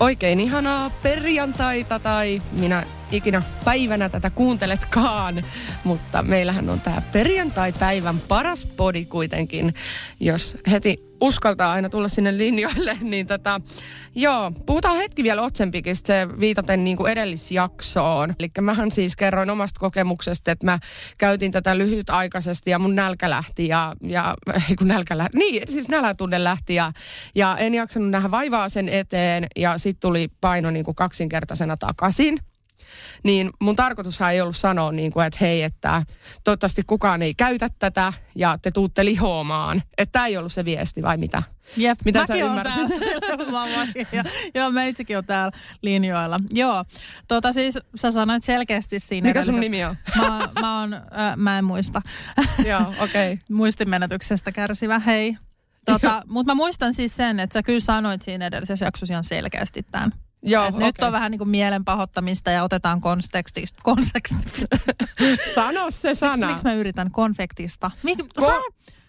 Oikein ihanaa perjantaita tai minä ikinä päivänä tätä kuunteletkaan, mutta meillähän on tämä perjantai-päivän paras podi kuitenkin, jos heti uskaltaa aina tulla sinne linjoille, niin tota, joo, puhutaan hetki vielä Otsempikista, se viitaten niin kuin edellisjaksoon. Eli mähän siis kerroin omasta kokemuksesta, että mä käytin tätä lyhytaikaisesti ja mun nälkä lähti ja, ja ei kun nälkä lähti, niin siis nälätunne lähti ja, ja en jaksanut nähdä vaivaa sen eteen ja sitten tuli paino niin kuin kaksinkertaisena takaisin niin mun tarkoitushan ei ollut sanoa niin kuin, että hei, että toivottavasti kukaan ei käytä tätä ja te tuutte lihoamaan. Että tämä ei ollut se viesti vai mitä? Jep, Mitä mäkin sä ymmärsit? täällä. Mä ja, joo, meitsäkin on täällä linjoilla. Joo, tota siis sä sanoit selkeästi siinä Mikä sun nimi on? Mä, mä, on, äh, mä en muista. Joo, okei. Okay. Muistimenetyksestä kärsivä, hei. Tota, Mutta mä muistan siis sen, että sä kyllä sanoit siinä edellisessä jaksossa ihan selkeästi tämän. Joo, okay. Nyt on vähän niin kuin mielen pahoittamista ja otetaan kontekstista. kontekstista. Sano se sana. Miksi mä yritän konfektista? Mik, Ko- sano,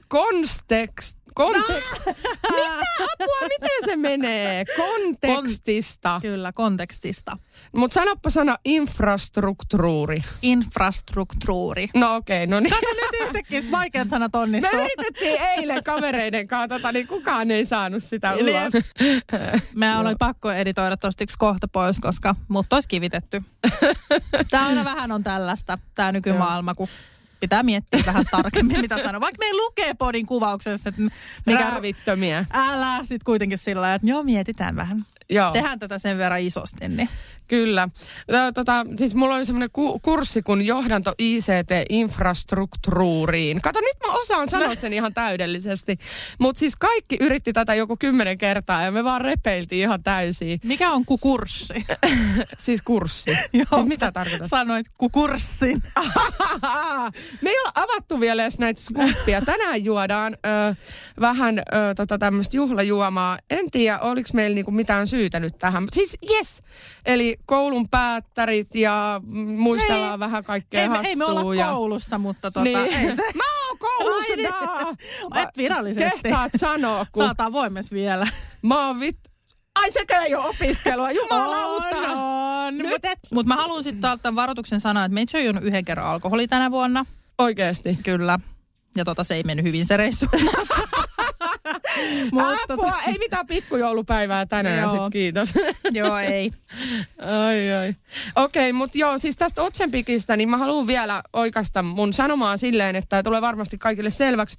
Kontekst. Kontek- Mitä apua, miten se menee? Kontekstista. kyllä, kontekstista. Mutta sanoppa sana infrastruktuuri. Infrastruktuuri. No okei, okay, no niin. Kato nyt yhtäkkiä, vaikeat sanat Me onnistuu. yritettiin eilen kavereiden kanssa, tota, niin kukaan ei saanut sitä Eli- ulos. Mä oli pakko editoida tosta yksi kohta pois, koska mut olisi kivitetty. Tää aina vähän on tällaista, tää nykymaailma, kun pitää miettiä vähän tarkemmin, mitä sanoo. Vaikka me lukee podin kuvauksessa, että mikä... Räävittömiä. Älä sit kuitenkin sillä että joo, mietitään vähän. Joo. Tehdään tätä sen verran isosti, niin. Kyllä. Tota, siis mulla oli semmoinen ku- kurssi kun johdanto ICT-infrastruktuuriin. Kato, nyt mä osaan sanoa sen ihan täydellisesti. Mutta siis kaikki yritti tätä joku kymmenen kertaa ja me vaan repeiltiin ihan täysin. Mikä on kukurssi? Siis kurssi. Joo, siis mitä tarkoitat? Sanoit kukurssin. Me ei olla avattu vielä edes näitä skuppia. Tänään juodaan ö, vähän ö, tota tämmöistä juhlajuomaa. En tiedä, oliko meillä niinku mitään syytä nyt tähän. Mut Siis yes, eli koulun päättärit ja muistellaan Hei, vähän kaikkea Ei, hassua. ei me olla ja... koulussa, mutta tota, niin. ei se. Mä oon koulussa, Ai niin. daa. Et virallisesti. Kehtaat sanoa, kun Sä oot avoimessa vielä. mä oon vit... Ai sekö ei ole opiskelua, jumalauta. On, on. Mutta mut mä haluan sitten ottaa varoituksen sanoa, että meitä on yhden kerran alkoholi tänä vuonna. Oikeesti. Kyllä. Ja tota, se ei mennyt hyvin se reissu. Mutta Apua, ei mitään pikkujoulupäivää tänään, Joo. sit kiitos. joo, ei. Ai ai. Okei, mutta joo, siis tästä Otsenpikistä, niin mä haluan vielä oikaista mun sanomaa silleen, että tämä tulee varmasti kaikille selväksi.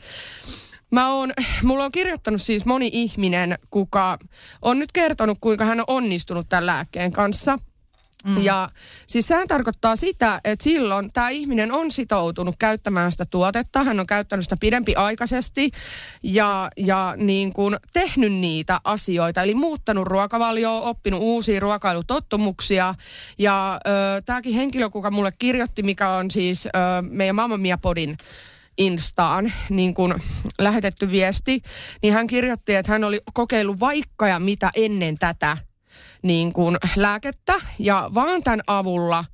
Mä oon, mulla on kirjoittanut siis moni ihminen, kuka on nyt kertonut, kuinka hän on onnistunut tämän lääkkeen kanssa. Mm. Ja siis sehän tarkoittaa sitä, että silloin tämä ihminen on sitoutunut käyttämään sitä tuotetta. Hän on käyttänyt sitä pidempiaikaisesti ja, ja niin kuin tehnyt niitä asioita. Eli muuttanut ruokavalioa, oppinut uusia ruokailutottumuksia. Ja tämäkin henkilö, kuka mulle kirjoitti, mikä on siis ö, meidän Mamma Mia Podin Instaan niin kuin lähetetty viesti, niin hän kirjoitti, että hän oli kokeillut vaikka ja mitä ennen tätä niin kuin lääkettä. Ja vaan tämän avulla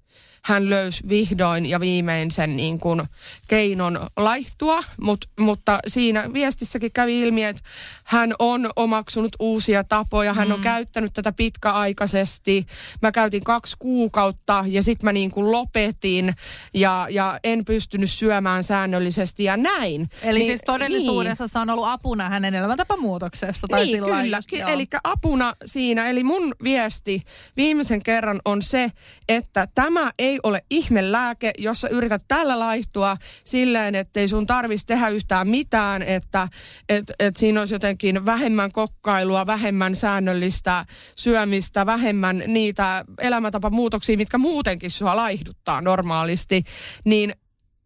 hän löysi vihdoin ja viimein sen niin kuin keinon laihtua, Mut, mutta siinä viestissäkin kävi ilmi, että hän on omaksunut uusia tapoja, hän on käyttänyt tätä pitkäaikaisesti. Mä käytin kaksi kuukautta ja sitten mä niin kuin lopetin ja, ja en pystynyt syömään säännöllisesti ja näin. Eli Niin- siis todellisuudessa se on ollut apuna hänen elämäntapamuutoksessa. Tai niin, sillä kyllä. just. Eli apuna siinä, eli mun viesti viimeisen kerran on se, että tämä ei ole ihmelääke, jossa yrität tällä laihtua silleen, ettei sun tarvitsisi tehdä yhtään mitään, että et, et siinä olisi jotenkin vähemmän kokkailua, vähemmän säännöllistä syömistä, vähemmän niitä elämäntapamuutoksia, mitkä muutenkin sua laihduttaa normaalisti, niin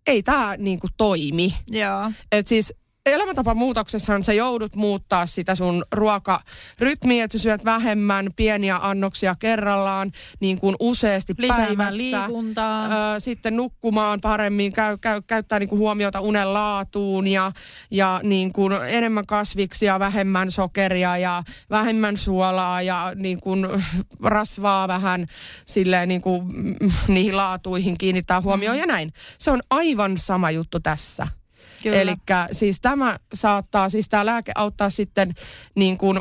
ei tämä niinku toimi. Joo. Et siis elämäntapamuutoksessahan sä joudut muuttaa sitä sun ruokarytmiä, että sä syöt vähemmän pieniä annoksia kerrallaan, niin kuin useasti Lisäämään päivässä. liikuntaa. Ö, sitten nukkumaan paremmin, käy, käy, käyttää niin kuin huomiota unen laatuun ja, ja niin kuin enemmän kasviksia, vähemmän sokeria ja vähemmän suolaa ja niin kuin rasvaa vähän silleen niin kuin, niihin laatuihin kiinnittää huomioon Mm. ja näin. Se on aivan sama juttu tässä. Eli siis tämä saattaa, siis tämä lääke auttaa sitten niin kuin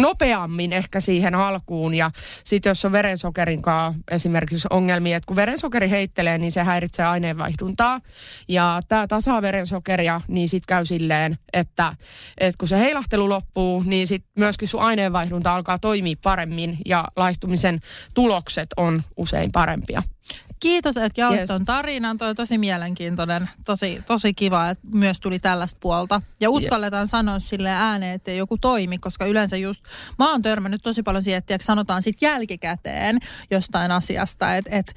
nopeammin ehkä siihen alkuun. Ja sitten jos on verensokerin kanssa esimerkiksi ongelmia, että kun verensokeri heittelee, niin se häiritsee aineenvaihduntaa. Ja tämä tasaa verensokeria, niin sitten käy silleen, että, että kun se heilahtelu loppuu, niin sitten myöskin sun aineenvaihdunta alkaa toimia paremmin ja laihtumisen tulokset on usein parempia. Kiitos, että jaoit Yes. ton tarinan. Toi on tosi mielenkiintoinen, tosi, tosi kiva, että myös tuli tällaista puolta. Ja uskalletaan sanoa sille ääneen, että joku toimi, koska yleensä just, mä oon törmännyt tosi paljon siihen, että sanotaan sit jälkikäteen jostain asiasta, että et,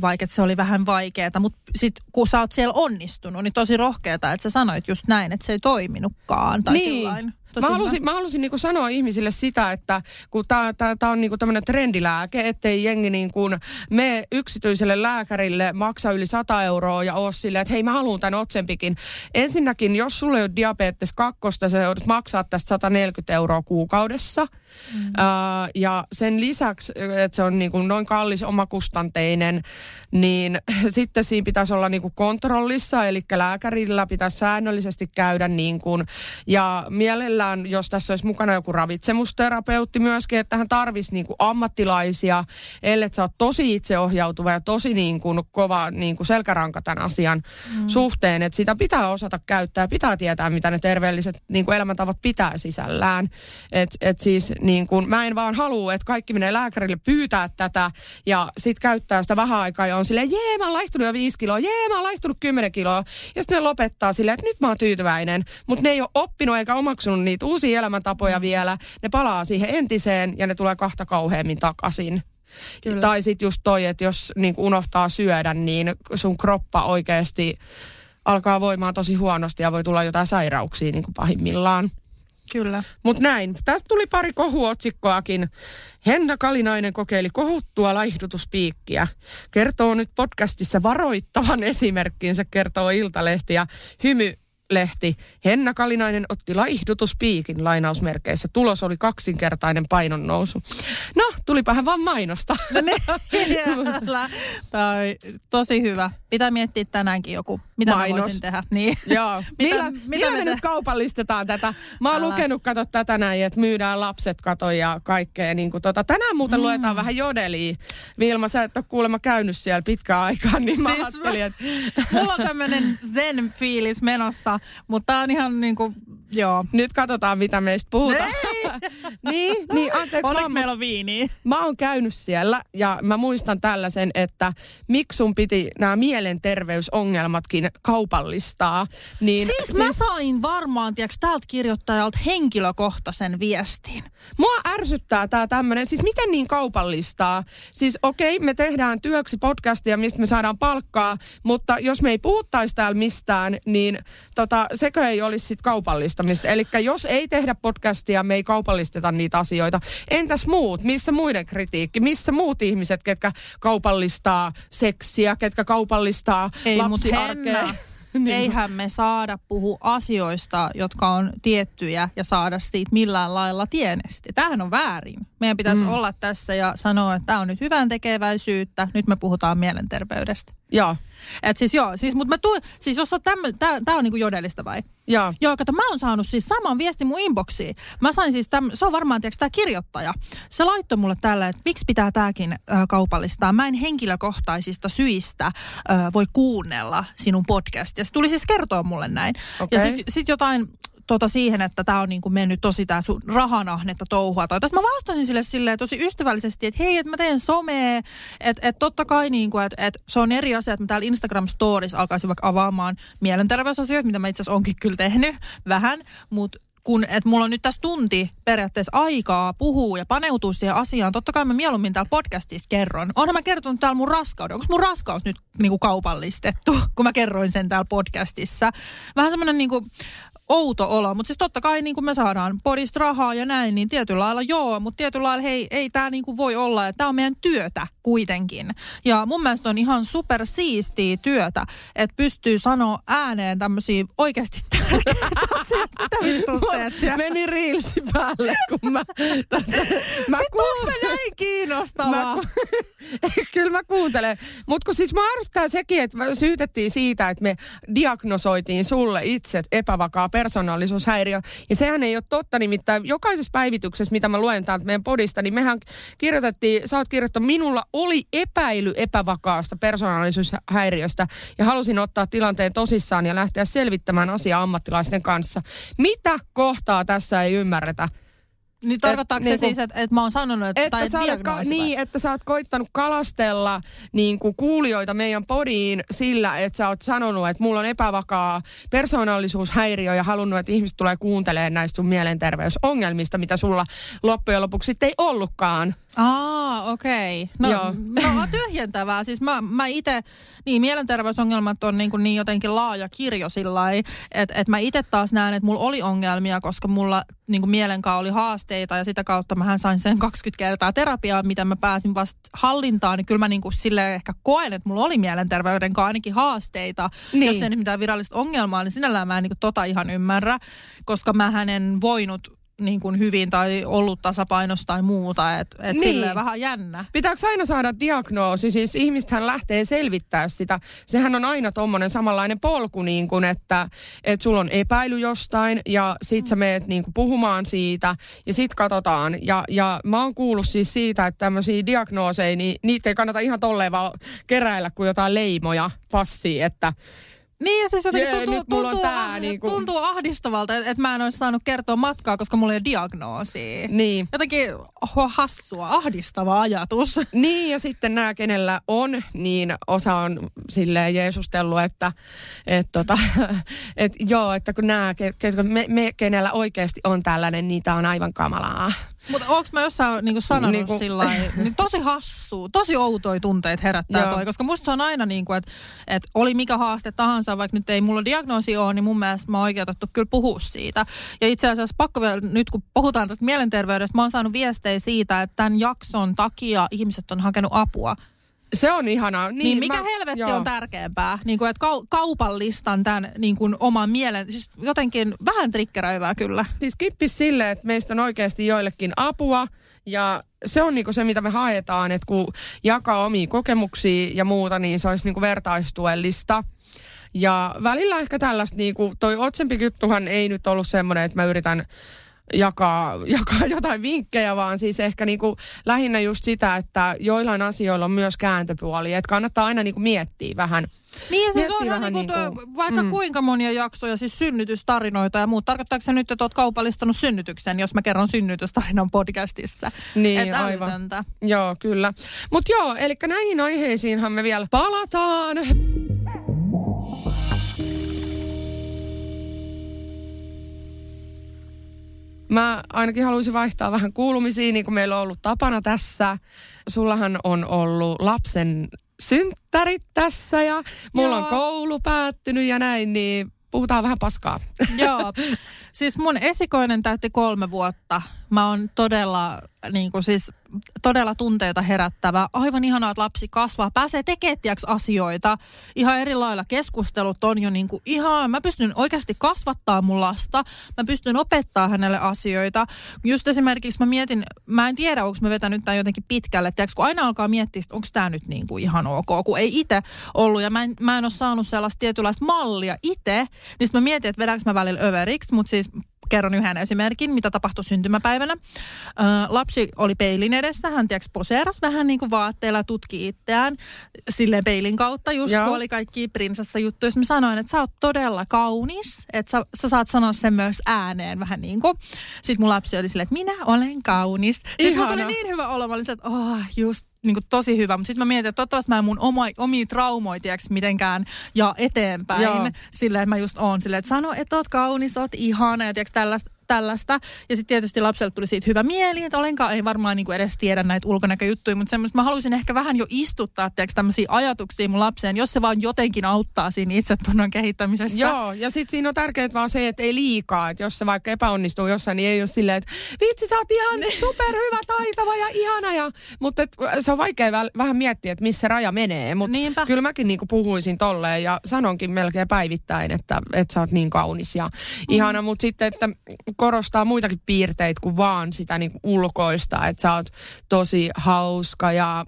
vaikka se oli vähän vaikeaa, mutta sit kun sä oot siellä onnistunut, niin tosi rohkeeta, että sä sanoit just näin, että se ei toiminutkaan. Tai sillain. Tosi Mä halusin, mä halusin niinku sanoa ihmisille sitä, että kun tämä on niinku tämmöinen trendilääke, ettei jengi niinku mene yksityiselle lääkärille, maksa yli 100 euroa ja ole silleen, että hei mä haluan tämän otsenpikin. Ensinnäkin, jos sulla ei ole diabetes kakkosta, sä joudut maksaa tästä 140 euroa kuukaudessa. Mm. Ää, ja sen lisäksi, että se on niinku noin kallis omakustanteinen, niin sitten siinä pitäisi olla niinku kontrollissa, eli lääkärillä pitäisi säännöllisesti käydä niin kuin, ja mielellään, jos tässä olisi mukana joku ravitsemusterapeutti myöskin, että hän tarvisi niin kuin ammattilaisia, ellei sä oot tosi itseohjautuva ja tosi niin kuin kova niin kuin selkäranka tämän asian mm. suhteen, että sitä pitää osata käyttää, pitää tietää, mitä ne terveelliset niin kuin elämäntavat pitää sisällään. Et, et siis niin kuin, mä en vaan halua, että kaikki menee lääkärille pyytää tätä ja sit käyttää sitä vähän aikaa ja on silleen, jee mä oon laihtunut jo viisi kiloa, jee mä oon laihtunut kymmenen kiloa. Ja sitten ne lopettaa silleen, että nyt mä oon tyytyväinen. Mutta ne ei ole oppinut eikä omaksunut niitä uusia elämäntapoja vielä. Ne palaa siihen entiseen ja ne tulee kahta kauheammin takaisin. Kyllä. Tai sitten just toi, että jos niin unohtaa syödä, niin sun kroppa oikeasti alkaa voimaan tosi huonosti ja voi tulla jotain sairauksia niin kuin pahimmillaan. Kyllä. Mutta näin, tästä tuli pari kohuotsikkoakin. Henna Kalinainen kokeili kohuttua laihdutuspiikkiä. Kertoo nyt podcastissa varoittavan esimerkkinsä, kertoo Iltalehti ja Hymy lehti. Henna Kalinainen otti laihdutuspiikin lainausmerkeissä. Tulos oli kaksinkertainen painon nousu. No, tulipahan vaan mainosta. No Älä. Tai tosi hyvä. Pitää miettiä tänäänkin joku, mitä mä Mainos. voisin tehdä. Niin. Joo. Mitä- millä mitä millä me me, te- nyt kaupallistetaan tätä? Mä oon Älä. lukenut, kato tätä näin, että myydään lapset kato ja kaikkea. Niin kuin tota. Tänään muuten mm. luetaan vähän jodelia. Vilma, sä et ole kuulemma käynyt siellä pitkään aikaan, niin mä Siis ajattelin, että... Mulla on tämmönen zen-fiilis menossa, mutta tää on ihan niinku, joo. Nyt katsotaan, mitä meistä puhutaan. Niin, niin, anteeksi. Oliko Mä, meillä on viiniä? mä oon käynyt siellä ja mä muistan tällaisen, että miksi sun piti nämä mielenterveysongelmatkin kaupallistaa. Niin, Siis mä sain varmaan, tiiäks, täältä kirjoittajalta henkilökohtaisen viestin. Mua ärsyttää tää tämmönen, siis miten niin kaupallistaa? Siis okei, me tehdään työksi podcastia, mistä me saadaan palkkaa, mutta jos me ei puhuttaisi täällä mistään, niin tota, sekö ei olisi sit kaupallistamista? Eli jos ei tehdä podcastia, me ei kaupallisteta niitä asioita. Entäs muut? Missä muiden kritiikki? Missä muut ihmiset, ketkä kaupallistaa seksiä, ketkä kaupallistaa Ei, lapsiarkea? Henna, eihän me saada puhua asioista, jotka on tiettyjä ja saada siitä millään lailla tienesti. Tämähän on väärin. Meidän pitäisi mm. olla tässä ja sanoa, että tämä on nyt hyvän tekeväisyyttä. Nyt me puhutaan mielenterveydestä. Joo, Et siis joo, siis, mutta mä tuin, siis jos on tämmö, tää, tää on niinku jodellista vai? joo. Joo, kato, mä oon saanut siis saman viestin mun inboxiin. Mä sain siis, täm, se on varmaan tiiäks, tää kirjoittaja. Se laittoi mulle tällä, että miksi pitää tääkin ö, kaupallistaa. Mä en henkilökohtaisista syistä ö, voi kuunnella sinun podcastia. Se tuli siis kertoa mulle näin. Okei. Ja sit, sit jotain tota siihen, että tämä on niinku mennyt tosi tää sun rahanahnetta touhua. Tai tässä mä vastasin sille silleen tosi ystävällisesti, että hei, että mä teen somea, että et totta kai niinku, että et se on eri asia, että mä täällä Instagram Stories alkaisin vaikka avaamaan mielenterveysasioita, mitä mä itse asiassa onkin kyllä tehnyt vähän, mutta kun et mulla on nyt tässä tunti periaatteessa aikaa puhua ja paneutua siihen asiaan, totta kai mä mieluummin täällä podcastissa kerron. Onhan mä kertonut täällä mun raskauden. Onko mun raskaus nyt niinku kaupallistettu, kun mä kerroin sen täällä podcastissa? Vähän semmoinen niinku outo olo, mutta siis totta kai niin kuin me saadaan podista rahaa ja näin, niin tietyllä lailla joo, mutta tietyllä lailla hei, ei tämä niin kuin voi olla, että tämä on meidän työtä kuitenkin. Ja mun mielestä on ihan super siistiä työtä, että pystyy sanoa ääneen tämmöisiä oikeasti tärkeitä asioita. Mitä vittu teet siellä? Meni riilsi päälle, kun mä... mä Vittu, mä näin kiinnostavaa? Mä, kyllä mä kuuntelen. Mutta kun siis mä arvostaa sekin, että syytettiin siitä, että me diagnosoitiin sulle itse epävakaa persoonallisuushäiriö. Ja sehän ei ole totta, nimittäin jokaisessa päivityksessä, mitä mä luen täältä meidän podista, niin mehän kirjoitettiin, sä oot kirjoittanut, minulla oli epäily epävakaasta persoonallisuushäiriöstä ja halusin ottaa tilanteen tosissaan ja lähteä selvittämään asiaa ammattilaisten kanssa. Mitä kohtaa tässä ei ymmärretä? Niin tarkoittaako se niinku, siis, että, että mä oon sanonut, että, että tai sä ka- Niin, että sä oot koittanut kalastella niin kuin kuulijoita meidän podiin sillä, että sä oot sanonut, että mulla on epävakaa persoonallisuushäiriö ja halunnut, että ihmiset tulee kuuntelemaan näistä sun mielenterveysongelmista, mitä sulla loppujen lopuksi sitten ei ollutkaan. Aa, okei. Okay. No, Joo. no tyhjentävää. Siis mä, mä itse, niin mielenterveysongelmat on niin, kuin niin jotenkin laaja kirjo sillä että et mä itse taas näen, että mulla oli ongelmia, koska mulla niin kuin mielenkaan oli haasteita ja sitä kautta mä sain sen 20 kertaa terapiaa, mitä mä pääsin vasta hallintaan, niin kyllä mä niin kuin sille ehkä koen, että mulla oli mielenterveyden kanssa ainakin haasteita. Niin. Jos ei mitään virallista ongelmaa, niin sinällään mä en niin kuin tota ihan ymmärrä, koska mä en voinut niin kuin hyvin tai ollut tasapainossa tai muuta. Että et niin. silleen vähän jännä. Pitääkö aina saada diagnoosi? Siis ihmistähän lähtee selvittää sitä. Sehän on aina tuommoinen samanlainen polku, niin kuin, että, että sulla on epäily jostain ja sit sä meet niin kuin puhumaan siitä ja sit katsotaan. Ja, ja mä oon kuullut siis siitä, että tämmöisiä diagnooseja, niin niitä ei kannata ihan tolleen vaan keräillä kuin jotain leimoja passiin, että niin siis jotenkin Jee, tuntuu, tuntuu, tää, niin kuin... tuntuu ahdistavalta, että mä en olisi saanut kertoa matkaa, koska mulla ei ole diagnoosia. Niin. Jotenkin hassua, ahdistava ajatus. Niin ja sitten nämä, kenellä on, niin osa on silleen Jeesustellut, että et, tota, et, joo, että kun nämä, me, me, kenellä oikeasti on tällainen, niitä on aivan kamalaa. Mutta onko mä jossain niinku sanonut niinku... sillä niin tosi hassu, tosi outoja tunteita herättää toi, koska musta se on aina niin kuin, että et oli mikä haaste tahansa, vaikka nyt ei mulla diagnoosi ole, niin mun mielestä mä oon oikeutettu kyllä puhua siitä. Ja itse asiassa pakko vielä, nyt kun puhutaan tästä mielenterveydestä, mä oon saanut viestejä siitä, että tämän jakson takia ihmiset on hakenut apua se on ihanaa. Niin, niin mikä mä, helvetti joo. on tärkeämpää? Niin kuin, että kau- kaupallistan tämän niin kuin, oman mielen, siis jotenkin vähän trikkeräivää kyllä. Siis kippis sille, että meistä on oikeasti joillekin apua ja se on niinku se, mitä me haetaan, että kun jakaa omia kokemuksia ja muuta, niin se olisi niinku vertaistuellista. Ja välillä ehkä tällaista, niinku, toi Otsempi juttuhan ei nyt ollut semmoinen, että mä yritän jakaa, jakaa jotain vinkkejä, vaan siis ehkä niinku lähinnä just sitä, että joillain asioilla on myös kääntöpuoli, että kannattaa aina niinku miettiä vähän – niin siis onhan niinku niinku, tuo, vaikka mm. kuinka monia jaksoja, siis synnytystarinoita ja muut. Tarkoittaako se nyt, että olet kaupallistanut synnytyksen, jos mä kerron synnytystarinan podcastissa? Niin, Et aivan. Älytöntä. Joo, kyllä. Mutta joo, eli näihin aiheisiinhan me vielä palataan. Mä ainakin haluaisin vaihtaa vähän kuulumisiin, niin kuin meillä on ollut tapana tässä. Sullahan on ollut lapsen synttärit tässä ja mulla Joo. on koulu päättynyt ja näin, niin puhutaan vähän paskaa. Joo, siis mun esikoinen täytti kolme vuotta. Mä oon todella niin kuin siis todella tunteita herättävä. Aivan ihanaa, että lapsi kasvaa, pääsee tekemään asioita. Ihan eri lailla keskustelut on jo niin kuin ihan, mä pystyn oikeasti kasvattaa mun lasta. Mä pystyn opettaa hänelle asioita. Just esimerkiksi mä mietin, mä en tiedä, onko mä vetänyt tämän jotenkin pitkälle. Tiedätkö, kun aina alkaa miettiä, onko tämä nyt niin kuin ihan ok, kun ei itse ollut. Ja mä en, mä en ole saanut sellaista tietynlaista mallia itse. Niin mä mietin, että vedänkö mä välillä överiksi. Mutta siis kerron yhden esimerkin, mitä tapahtui syntymäpäivänä. Ö, lapsi oli peilin edessä, hän tiedätkö poseeras vähän niin kuin vaatteilla, tutki itseään sille peilin kautta, just Joo. kun oli kaikki prinsessa juttuja. Mä sanoin, että sä oot todella kaunis, että sä, sä saat sanoa sen myös ääneen vähän niin kuin. Sitten mun lapsi oli silleen, että minä olen kaunis. Sitten mulla tuli niin hyvä olo, mä olin että oh, just niin kuin tosi hyvä, mutta sitten mä mietin, että toivottavasti mä en mun oma, omia traumoja mitenkään ja eteenpäin. Joo. Silleen, että mä just oon silleen, että sano, että oot kaunis, oot ihana ja tiiäks, tällaista tällaista. Ja sitten tietysti lapselle tuli siitä hyvä mieli, että olenkaan, ei varmaan niin kuin edes tiedä näitä ulkonäköjuttuja, mutta semmoista mä haluaisin ehkä vähän jo istuttaa tiedätkö, tämmöisiä ajatuksia mun lapseen, jos se vaan jotenkin auttaa siinä itsetunnon kehittämisessä. Joo, ja sitten siinä on tärkeää vaan se, että ei liikaa, että jos se vaikka epäonnistuu jossain, niin ei ole silleen, että vitsi sä oot ihan superhyvä, taitava ja ihana, ja, mutta et, se on vaikea väl- vähän miettiä, että missä raja menee, mutta Niinpä. kyllä mäkin niinku puhuisin tolleen ja sanonkin melkein päivittäin, että, että sä oot niin kaunis ja ihana, mutta sitten, että korostaa muitakin piirteitä kuin vaan sitä niinku ulkoista, että sä oot tosi hauska ja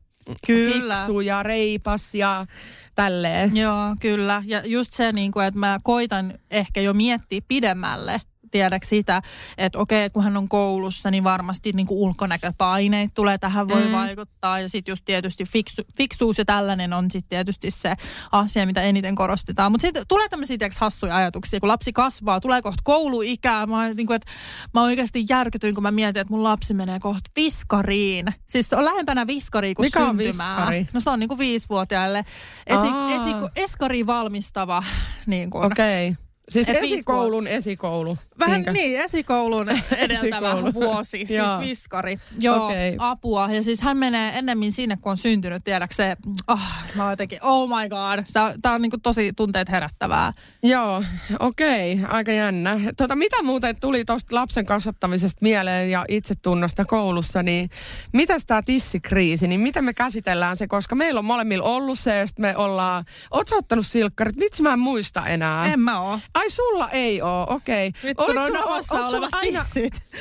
Kyllä. fiksu ja reipas ja tälleen. Joo, kyllä. Ja just se, niin kuin, että mä koitan ehkä jo miettiä pidemmälle tiedäks sitä, että okei, kun hän on koulussa, niin varmasti niin kuin ulkonäköpaineet tulee tähän voi Mm. vaikuttaa. Ja sitten just tietysti fiksu, fiksuus ja tällainen on sitten tietysti se asia, mitä eniten korostetaan. Mutta sitten tulee tämmöisiä tiedäks, hassuja ajatuksia, kun lapsi kasvaa, tulee kohta kouluikää. Mä, niin kuin, että mä oikeasti järkytyin, kun mä mietin, että mun lapsi menee kohta viskariin. Siis on lähempänä viskariin kuin Mikä on viskari? No se on niin kuin viisivuotiaille esi, esi, eskariin valmistava niin kuin. Okay. Siis Et esikoulun esikoulu. Vähän niinkö? niin, esikoulun edeltävä Esikoulu. vuosi, siis Joo. viskari. Joo, Okei. apua. Ja siis hän menee ennemmin sinne, kun on syntynyt, tiedätkö se, oh, mä oon jotenkin, oh my god. Tämä on niin tosi tunteet herättävää. Joo, okei, okay, aika jännä. Tota, mitä muuten tuli tuosta lapsen kasvattamisesta mieleen ja itsetunnosta koulussa, niin mitä tämä tissikriisi, niin miten me käsitellään se, koska meillä on molemmilla ollut se, sit me ollaan, oot sä ottanut silkkarit, vitsi mä en muista enää. En mä oo. Ai sulla ei oo, okei. Vittu, Oliko noin sulla- omassa sulla olevat aina,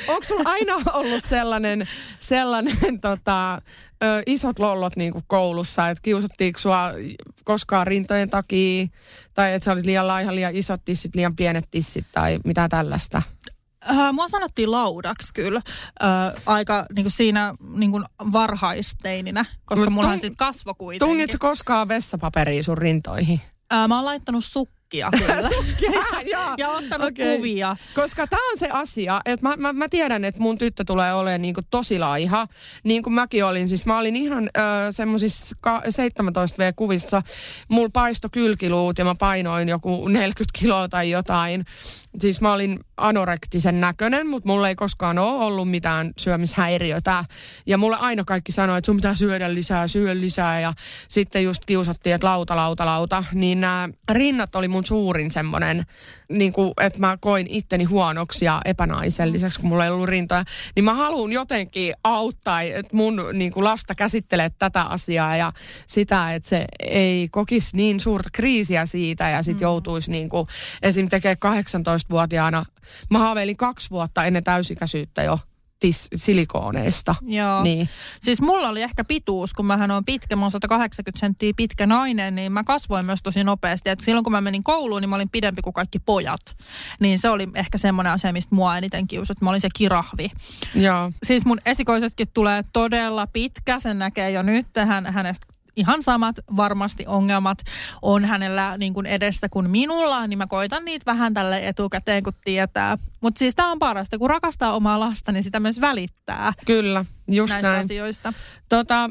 onko sulla aina ollut sellainen, sellainen tota, ö, isot lollot niin kuin koulussa, että kiusattiinko sua koskaan rintojen takia, tai että sä olit liian laiha, liian isot tissit, liian pienet tissit, tai mitä tällaista? Äh, mua sanottiin laudaksi kyllä äh, aika niin kuin siinä niin kuin varhaisteininä, koska mullahan tung- sitten kasvo kuitenkin. Tungit koskaan vessapaperia sun rintoihin? Äh, mä oon laittanut sukkia kyllä. Joo. ja ottanut Okei. kuvia. Koska tämä on se asia, että mä, mä, mä tiedän, että mun tyttö tulee olemaan niinku tosi laiha. Niin kuin mäkin olin. Siis mä olin ihan ö, semmoisissa 17V-kuvissa. Mulla paisto kylkiluut ja mä painoin joku 40 kiloa tai jotain. Siis mä olin anorektisen näköinen, mutta mulla ei koskaan ole ollut mitään syömishäiriötä. Ja mulle aina kaikki sanoi, että sun pitää syödä lisää, syödä lisää. Ja sitten just kiusattiin, että lauta, lauta, lauta. Niin nämä rinnat oli mun suurin semmoinen, niin kuin, että mä koin itteni huonoksi ja epänaiselliseksi, kun mulla ei ollut rintoja. Niin mä haluan jotenkin auttaa, että mun niin kuin lasta käsittelee tätä asiaa ja sitä, että se ei kokisi niin suurta kriisiä siitä ja sitten mm. joutuisi niin kuin, esim. tekee 18-vuotiaana. Mä haaveilin kaksi vuotta ennen täysikäisyyttä jo tis, silikooneista. Joo. Niin. Siis mulla oli ehkä pituus, kun mähän on pitkä, mä oon 180 senttiä pitkä nainen, niin mä kasvoin myös tosi nopeasti. Et silloin kun mä menin kouluun, niin mä olin pidempi kuin kaikki pojat. Niin se oli ehkä semmoinen asia, mistä mua eniten kiusat. Mä olin se kirahvi. Joo. Siis mun esikoisestakin tulee todella pitkä, sen näkee jo nyt. Hän, hänestä ihan samat varmasti ongelmat on hänellä niin kuin edessä kuin minulla, niin mä koitan niitä vähän tälle etukäteen, kun tietää. Mutta siis tämä on parasta, kun rakastaa omaa lasta, niin sitä myös välittää Kyllä, just näistä näin. asioista. Tota, äh,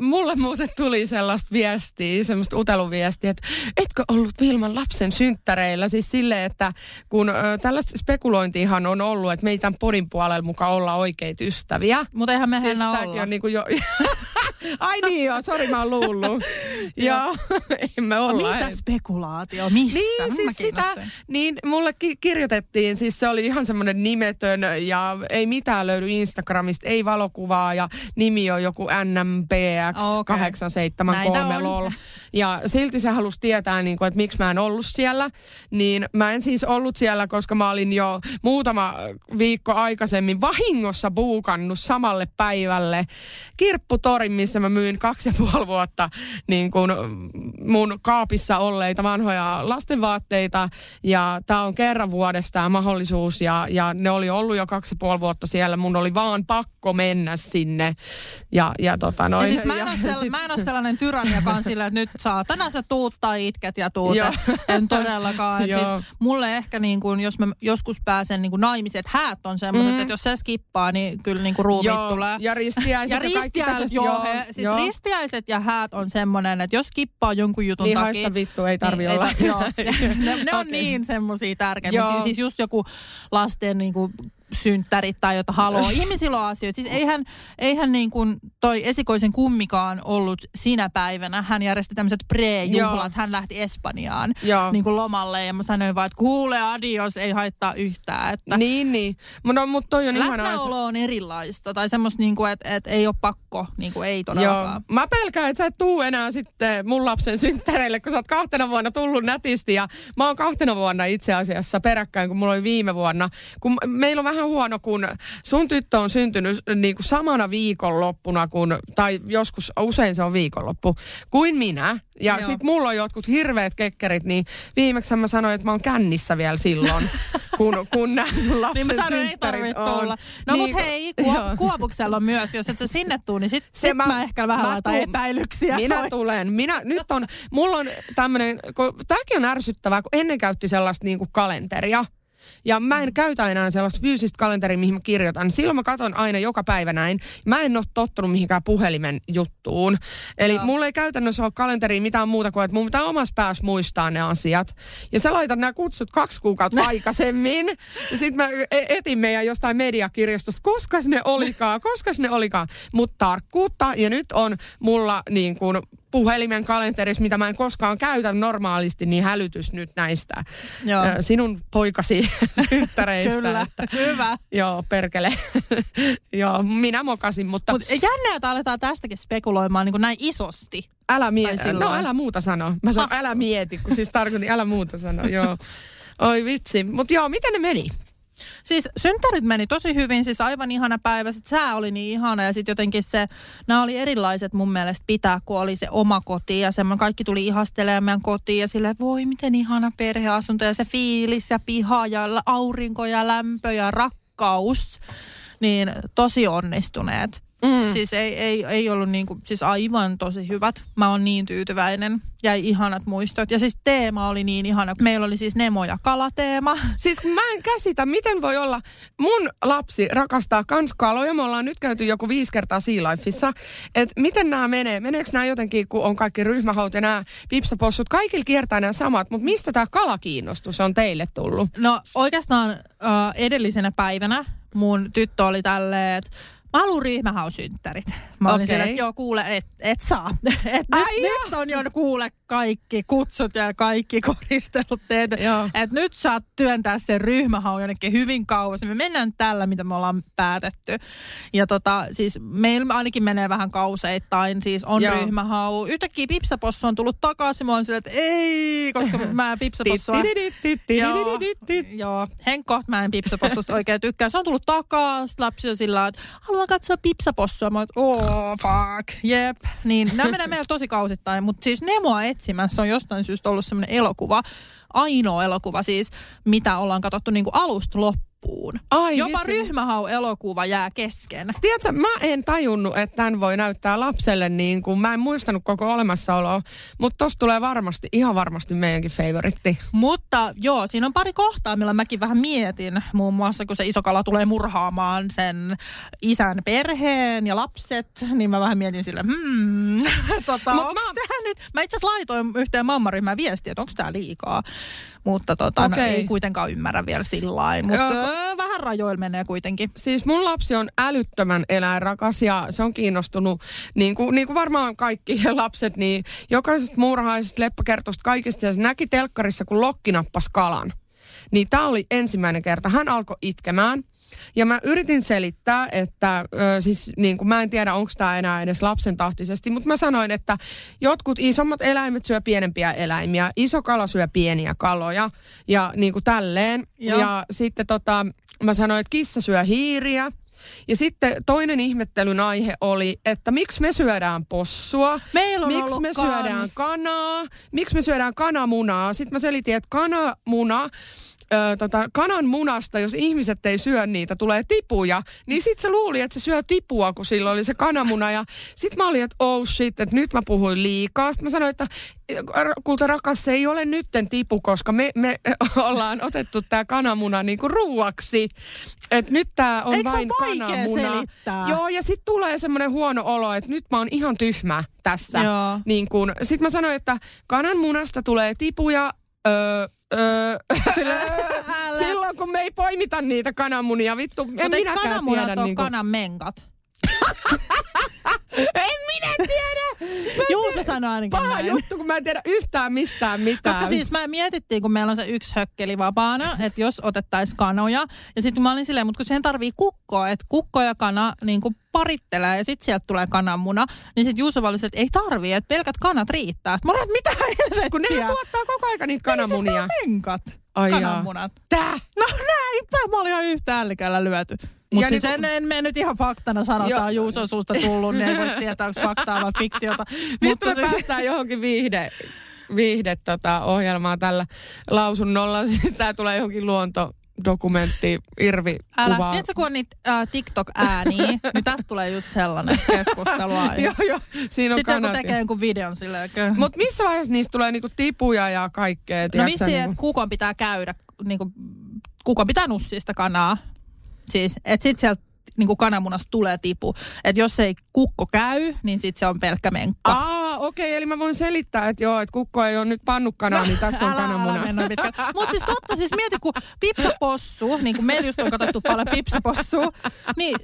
mulle muuten tuli sellaista viestiä, semmoista uteluviestiä, että etkö ollut Vilman lapsen synttäreillä? Siis silleen, että kun äh, tällaista spekulointiahan on ollut, että meitä podin puolella mukaan olla oikeita ystäviä. Mutta eihän mehän Siis olla. on niinku jo... Ai niin joo, sori mä oon luullut. joo, emme olla. Mitä spekulaatio? Mistä? Niin, Mä siis sitä, niin mulle ki- kirjoitettiin, siis se oli ihan semmoinen nimetön ja ei mitään löydy Instagramista, ei valokuvaa ja nimi on joku NMPX873 Näitä on. lol. Ja silti se halusi tietää, niin kuin, että miksi mä en ollut siellä. Niin mä en siis ollut siellä, koska mä olin jo muutama viikko aikaisemmin vahingossa buukannut samalle päivälle kirpputorin, missä mä myin kaksi ja puoli vuotta niin kuin mun kaapissa olleita vanhoja lastenvaatteita. Ja tää on kerran vuodesta tämä mahdollisuus ja, ja ne oli ollut jo kaksi ja puoli vuotta siellä. Mun oli vaan pakko mennä sinne. Ja, ja tota Ja noin. siis mä en, ole sella, sit- mä en ole sellainen tyranni, joka on sillä, että nyt saatana sä tuut tai itket ja tuut. En todellakaan. Et siis mulle ehkä niin kuin, jos mä joskus pääsen niin kuin naimiset häät on semmoiset, Mm. että jos se skippaa, niin kyllä niin kuin ruumiit Joo, tulee. ja ristiäiset ja ja kaikki ristiäiset, tällaiset, joo, joo, he, siis joo. ristiäiset ja häät on semmoinen, että jos skippaa jonkun jutun Niin takia... vittu, ei tarvi niin, olla. Ei, joo, ne, ne on Okei. niin semmoisia tärkeitä. Siis just joku lasten niin kuin synttärit tai jota haluaa. Ihmisillä on asioita. Siis eihän, eihän niin kuin toi esikoisen kummikaan ollut sinä päivänä. Hän järjesti tämmöiset pre-juhlat. Hän lähti Espanjaan Joo. niin kuin lomalle ja mä sanoin vaan, että kuule adios, ei haittaa yhtään. Että Niin, niin. Mutta mut toi on Läsnäolo on erilaista tai semmoista, niin kuin, että, että ei ole pakko, niin kuin ei Joo. todellakaan. Mä pelkään, että sä et tuu enää sitten mun lapsen synttäreille, kun sä oot kahtena vuonna tullut nätisti. Ja mä oon kahtena vuonna itse asiassa peräkkäin, kun mulla oli viime vuonna. Kun meillä on vähän huono, kun sun tyttö on syntynyt niin kuin samana viikonloppuna, kun, tai joskus usein se on viikonloppu, kuin minä. Ja Joo. sit mulla on jotkut hirveät kekkerit, niin viimeksi mä sanoin, että mä oon kännissä vielä silloin, kun, kun nämä sun lapsen Niin mä sanoin, ei tarvitse on. tulla. No Niin, niin, mut hei, kuop- Kuopuksella on myös, jos et sä sinne tuu, niin sit, Se sit mä, mä- ehkä vähän mä laitan tuun. epäilyksiä. Minä Soi. tulen. Minä, nyt on, mulla on tämmöinen, tämäkin on ärsyttävää, kun ennen käytti sellaista niinku kalenteria. Ja mä en käytä enää sellaista fyysistä kalenteria, mihin mä kirjoitan. Silloin mä katon aina joka päivä näin. Mä en ole tottunut mihinkään puhelimen juttuun. Eli Joo. mulla ei käytännössä ole kalenteriin mitään muuta kuin, että mun pitää omassa päässä muistaa ne asiat. Ja sä laitat nämä kutsut kaksi kuukautta aikaisemmin. Ja sit mä e- etin meidän jostain mediakirjastosta, koska ne olikaan, koska ne olikaan. Mutta tarkkuutta, ja nyt on mulla niin kuin puhelimen kalenterissa, mitä mä en koskaan käytä normaalisti, niin hälytys nyt näistä Joo. sinun poikasi synttäreistä. Kyllä, Että, hyvä. joo, perkele. joo, minä mokasin, mutta Mutta jännää, että aletaan tästäkin spekuloimaan niin kuin näin isosti. älä, mie- tai no, älä muuta sano. Mä sanon, älä mieti, kun siis tarkoitin, älä muuta sano, joo. Oi vitsi. Mutta joo, miten ne meni? Siis synttärit meni tosi hyvin, siis aivan ihana päivä. Sit sää oli niin ihana ja sitten jotenkin se, nämä oli erilaiset mun mielestä pitää, kun oli se oma koti ja semmoinen kaikki tuli ihastelemaan meidän kotiin ja silleen, voi miten ihana perheasunto ja se fiilis ja piha ja aurinko ja lämpö ja rakkaus. Niin tosi onnistuneet. Mm. Siis ei, ei, ei ollut niinku, siis aivan tosi hyvät. Mä oon niin tyytyväinen. Jäi ihanat muistot. Ja siis teema oli niin ihana. Meillä oli siis Nemo ja kalateema. Siis mä en käsitä, miten voi olla, mun lapsi rakastaa kans kaloja, me ollaan nyt käyty joku viisi kertaa Sea Lifeissa, että miten nämä menee, meneekö nämä jotenkin, kun on kaikki ryhmähaut ja nämä pipsapossut, kaikilla kiertää nämä samat, mutta mistä tämä kalakiinnostus on teille tullut? No oikeastaan äh, edellisenä päivänä mun tyttö oli tälleen, että mä haluan ryhmähausynttärit. Mä olin Okei. siellä, että joo kuule, et, et saa. Et nyt, Ai nyt on jo kuule kaikki kutsut ja kaikki koristelut teet. Et nyt saat työntää sen ryhmähau jonnekin hyvin kauas. Me mennään tällä, mitä me ollaan päätetty. Ja tota, siis meillä ainakin menee vähän kauseittain. Siis on Joo. ryhmähau. Yhtäkkiä pipsapossu on tullut takaisin. Mä olin silleen, että ei, koska mä pipsapossua... Joo, joo. Henkko, mä en pipsapossusta oikein tykkää. Se on tullut takaa, sit lapsi on sillä että haluan katsoa pipsapossua. Mä että oh fuck, jep. Niin nämä menee meillä tosi kausittain, mutta siis Nemoa etsimässä on jostain syystä ollut semmoinen elokuva, ainoa elokuva siis, mitä ollaan katsottu niinku alusta loppuun. Ai Jopa vitsi. ryhmähau-elokuva jää kesken. Tiedätkö, mä en tajunnut, että tämän voi näyttää lapselle niin kuin, mä en muistanut koko olemassaoloa, mutta tosta tulee varmasti, ihan varmasti meidänkin favoritti. Mutta joo, siinä on pari kohtaa, millä mäkin vähän mietin. Muun muassa, kun se iso kala tulee murhaamaan sen isän perheen ja lapset, niin mä vähän mietin sille, hmm, tota, Mut onks mä- nyt? Mä itse asiassa laitoin yhteen mammaryhmään viestiä, että onko tää liikaa. Mutta tota, no, Okei. ei kuitenkaan ymmärrä vielä sillä. Mutta öö, vähän rajoilla menee kuitenkin. Siis mun lapsi on älyttömän eläinrakas ja se on kiinnostunut, niin kuin, niin kuin varmaan kaikki lapset, niin jokaisesta muurahaisesta leppäkertosta kaikista. Ja se näki telkkarissa, kun lokki nappasi kalan. Niin tämä oli ensimmäinen kerta. Hän alkoi itkemään. Ja mä yritin selittää, että ö, siis niin kuin mä en tiedä, onko tämä enää edes lapsen tahtisesti, mutta mä sanoin, että jotkut isommat eläimet syö pienempiä eläimiä, iso kala syö pieniä kaloja ja niin kuin tälleen. Joo. Ja sitten tota, mä sanoin, että kissa syö hiiriä. Ja sitten toinen ihmettelyn aihe oli, että miksi me syödään possua, Meillä on miksi me syödään kans. kanaa, miksi me syödään kananmunaa. Sitten mä selitin, että kananmuna, ö, tota, kanan munasta, jos ihmiset ei syö niitä, tulee tipuja. Niin sitten se luuli, että se syö tipua, kun sillä oli se kananmuna. Ja sitten mä olin, että oh shit, että nyt mä puhuin liikaa. Sitten mä sanoin, että kulta rakas, se ei ole nytten tipu, koska me, me ollaan otettu tämä kananmuna niinku ruuaksi. Että nyt tämä on Eikö vain kananmuna. selittää? Joo, ja sitten tulee semmoinen huono olo, että nyt mä oon ihan tyhmä tässä. Joo. Niin kun, sit mä sanoin, että kananmunasta tulee tipuja, öö, Öö, Sillä, silloin kun me ei poimita niitä kananmunia, vittu, en Mutta eikö minäkään kananmunat tiedä. ole Niinku, kanan menkat? en minä tiedä! Mä Juuso tiedä. sanoi ainakin Paha näin. juttu, kun mä en tiedä yhtään mistään mitään. Koska siis mä mietittiin, kun meillä on se yksi hökkeli vapaana, että jos otettaisiin kanoja. Ja sitten mä olin silleen, mutta kun siihen tarvii kukkoa, että kukko ja kana niin kuin parittelee ja sitten sieltä tulee kananmuna. Niin sitten Juuso oli, että ei tarvii, että pelkät kanat riittää. Sitten mä olin, mitä helvettiä? kun nehän tuottaa koko aika niitä Niin siis kananmunia. on menkat, Ai kananmunat. Tää? No näinpä, mä olin ihan yhtä ällikällä lyöty. Mutta Ja siis niinku- en, en mene nyt ihan faktana sanotaan Joo. Juuson suusta tullut, niin ei voi tietää, onko faktaa vai fiktiota. Me siis- päästään johonkin viihde, viihde tota, ohjelmaan tällä lausunnolla. Tää tulee johonkin luontodokumentti, Irvi Älä, kuvaa. tiedätkö, kun on niitä äh, TikTok-ääniä, niin tästä tulee just sellainen keskustelua. joo, joo, siinä on Sitten joku kanat. tekee jonkun videon silleen. Mutta Mutta missä vaiheessa niistä tulee niinku tipuja ja kaikkea? no vissiin, niinku? että kukon pitää käydä, niinku, kukon pitää nussia sitä kanaa. Siis, että sitten sieltä niinku kananmunasta tulee tipu. Että jos ei kukko käy, niin sitten se on pelkkä menkka. Aa, okei, okay, eli mä voin selittää, että joo, että kukko ei ole nyt pannut kanaa, niin tässä on älä, kananmuna. Mutta siis totta, siis mieti, kun pipsapossu, niin kuin meillä just on katsottu paljon pipsapossua, niin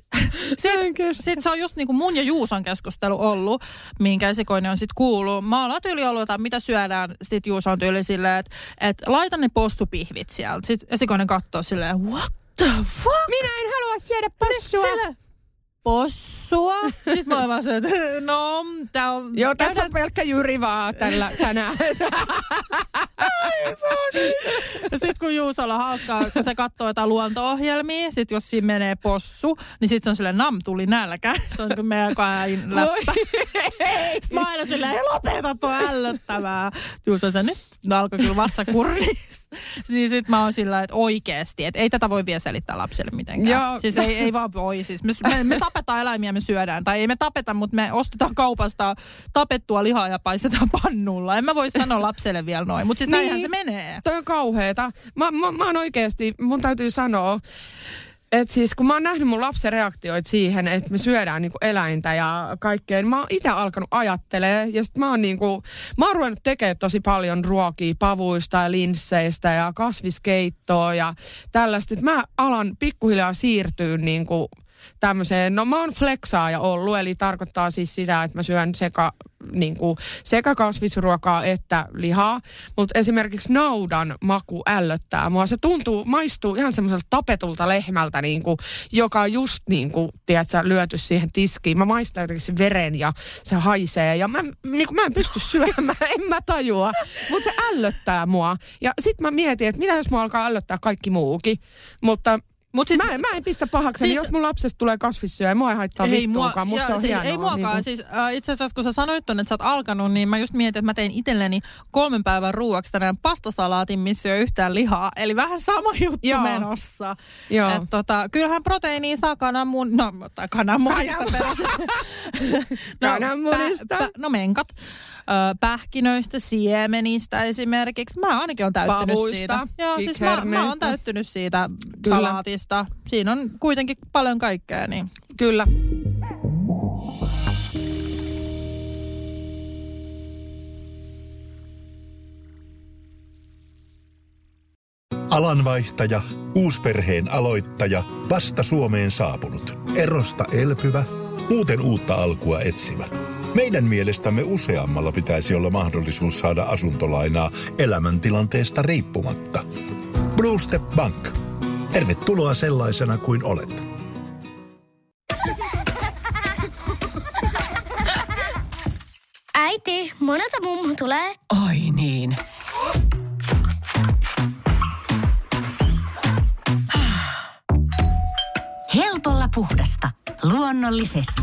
sit, sit se on just niin kuin mun ja Juuson keskustelu ollut, minkä esikoinen on sitten kuullut. Mä oon tyyli ollut, että mitä syödään, sit Juuso on tyyli silleen, että, että laita ne postupihvit sieltä. Sitten esikoinen katsoo silleen, what the fuck? Minä en halua syödä possua. Sille, possua? Sitten mä olen vaan se, että no, tää on... Joo, tässä on pelkkä jyri vaan tällä, tänään. Sitten kun Juusolla on hauskaa, kun se katsoo jotain luonto-ohjelmia, sit jos siinä menee possu, niin sitten se on silleen, nam, tuli nälkä. Se on meidän kain läppä. Sitten mä aina silleen, ei lopeta tuo ällöttävää. Juuso se nyt no, alkoi kyllä vatsa kurnis. niin sitten mä oon sillä että oikeesti, että ei tätä voi vielä selittää lapselle mitenkään. Joo. Siis ei, ei vaan voi. Siis me, me, me tapetaan eläimiä, me syödään. Tai ei me tapeta, mutta me ostetaan kaupasta tapettua lihaa ja paistetaan pannulla. En mä voi sanoa lapselle vielä noin, mutta siis Niin. näinhän se menee. Toi on kauheeta. Mä, mä, mä oon oikeesti, mun täytyy sanoa, että siis kun mä oon nähnyt mun lapsen reaktioita siihen, että me syödään niinku eläintä ja kaikkea, niin mä oon itse alkanut ajattelee ja sit mä oon niinku, mä oon ruvennut tekemään tosi paljon ruokia pavuista ja linsseistä ja kasviskeittoa ja tällaista, että mä alan pikkuhiljaa siirtyä niinku tämmöiseen, no mä oon flexaaja ollut, eli tarkoittaa siis sitä, että mä syön sekä, niin kuin, sekä kasvisruokaa että lihaa, mutta esimerkiksi naudan maku ällöttää mua. Se tuntuu, maistuu ihan semmoiselta tapetulta lehmältä, niin kuin, joka on just niin kuin, tiedätkö, lyöty siihen tiskiin. Mä maistan jotenkin sen veren ja se haisee ja mä, niin kuin, mä en pysty syömään, en mä tajua, mutta se ällöttää mua. Ja sit mä mietin, että mitä jos mua alkaa ällöttää kaikki muukin, mutta Mut siis, mä, en, mä en pistä pahaksi, siis, jos mun lapsesta tulee kasvissyöjä, mua ei haittaa vittuakaan, musta ja se on siis, hienoa. ei muakaan. Niin Siis, äh, itse asiassa kun sä sanoit ton, että sä oot alkanut, niin mä just mietin, että mä tein itselleni kolmen päivän ruuaksi tänään pastasalaatin, missä ei ole yhtään lihaa. Eli vähän sama juttu Joo. menossa. Joo. Et, tota, kyllähän proteiinia saa kananmun... No, tai kananmunista peräisin. Kananmunista. pä- no menkat. Pähkinöistä, siemenistä esimerkiksi. Mä ainakin on täyttynyt Pavuista, siitä. Joo, siis mä, mä oon täyttynyt siitä Kyllä. salaatista. Siinä on kuitenkin paljon kaikkea, niin... Kyllä. Alanvaihtaja, uusperheen aloittaja, vasta Suomeen saapunut, erosta elpyvä, muuten uutta alkua etsimä. Meidän mielestämme useammalla pitäisi olla mahdollisuus saada asuntolainaa elämäntilanteesta riippumatta. Blue Step Bank. Tervetuloa sellaisena kuin olet. Äiti, monelta mummu tulee? Oi niin. Helpolla puhdasta. Luonnollisesti.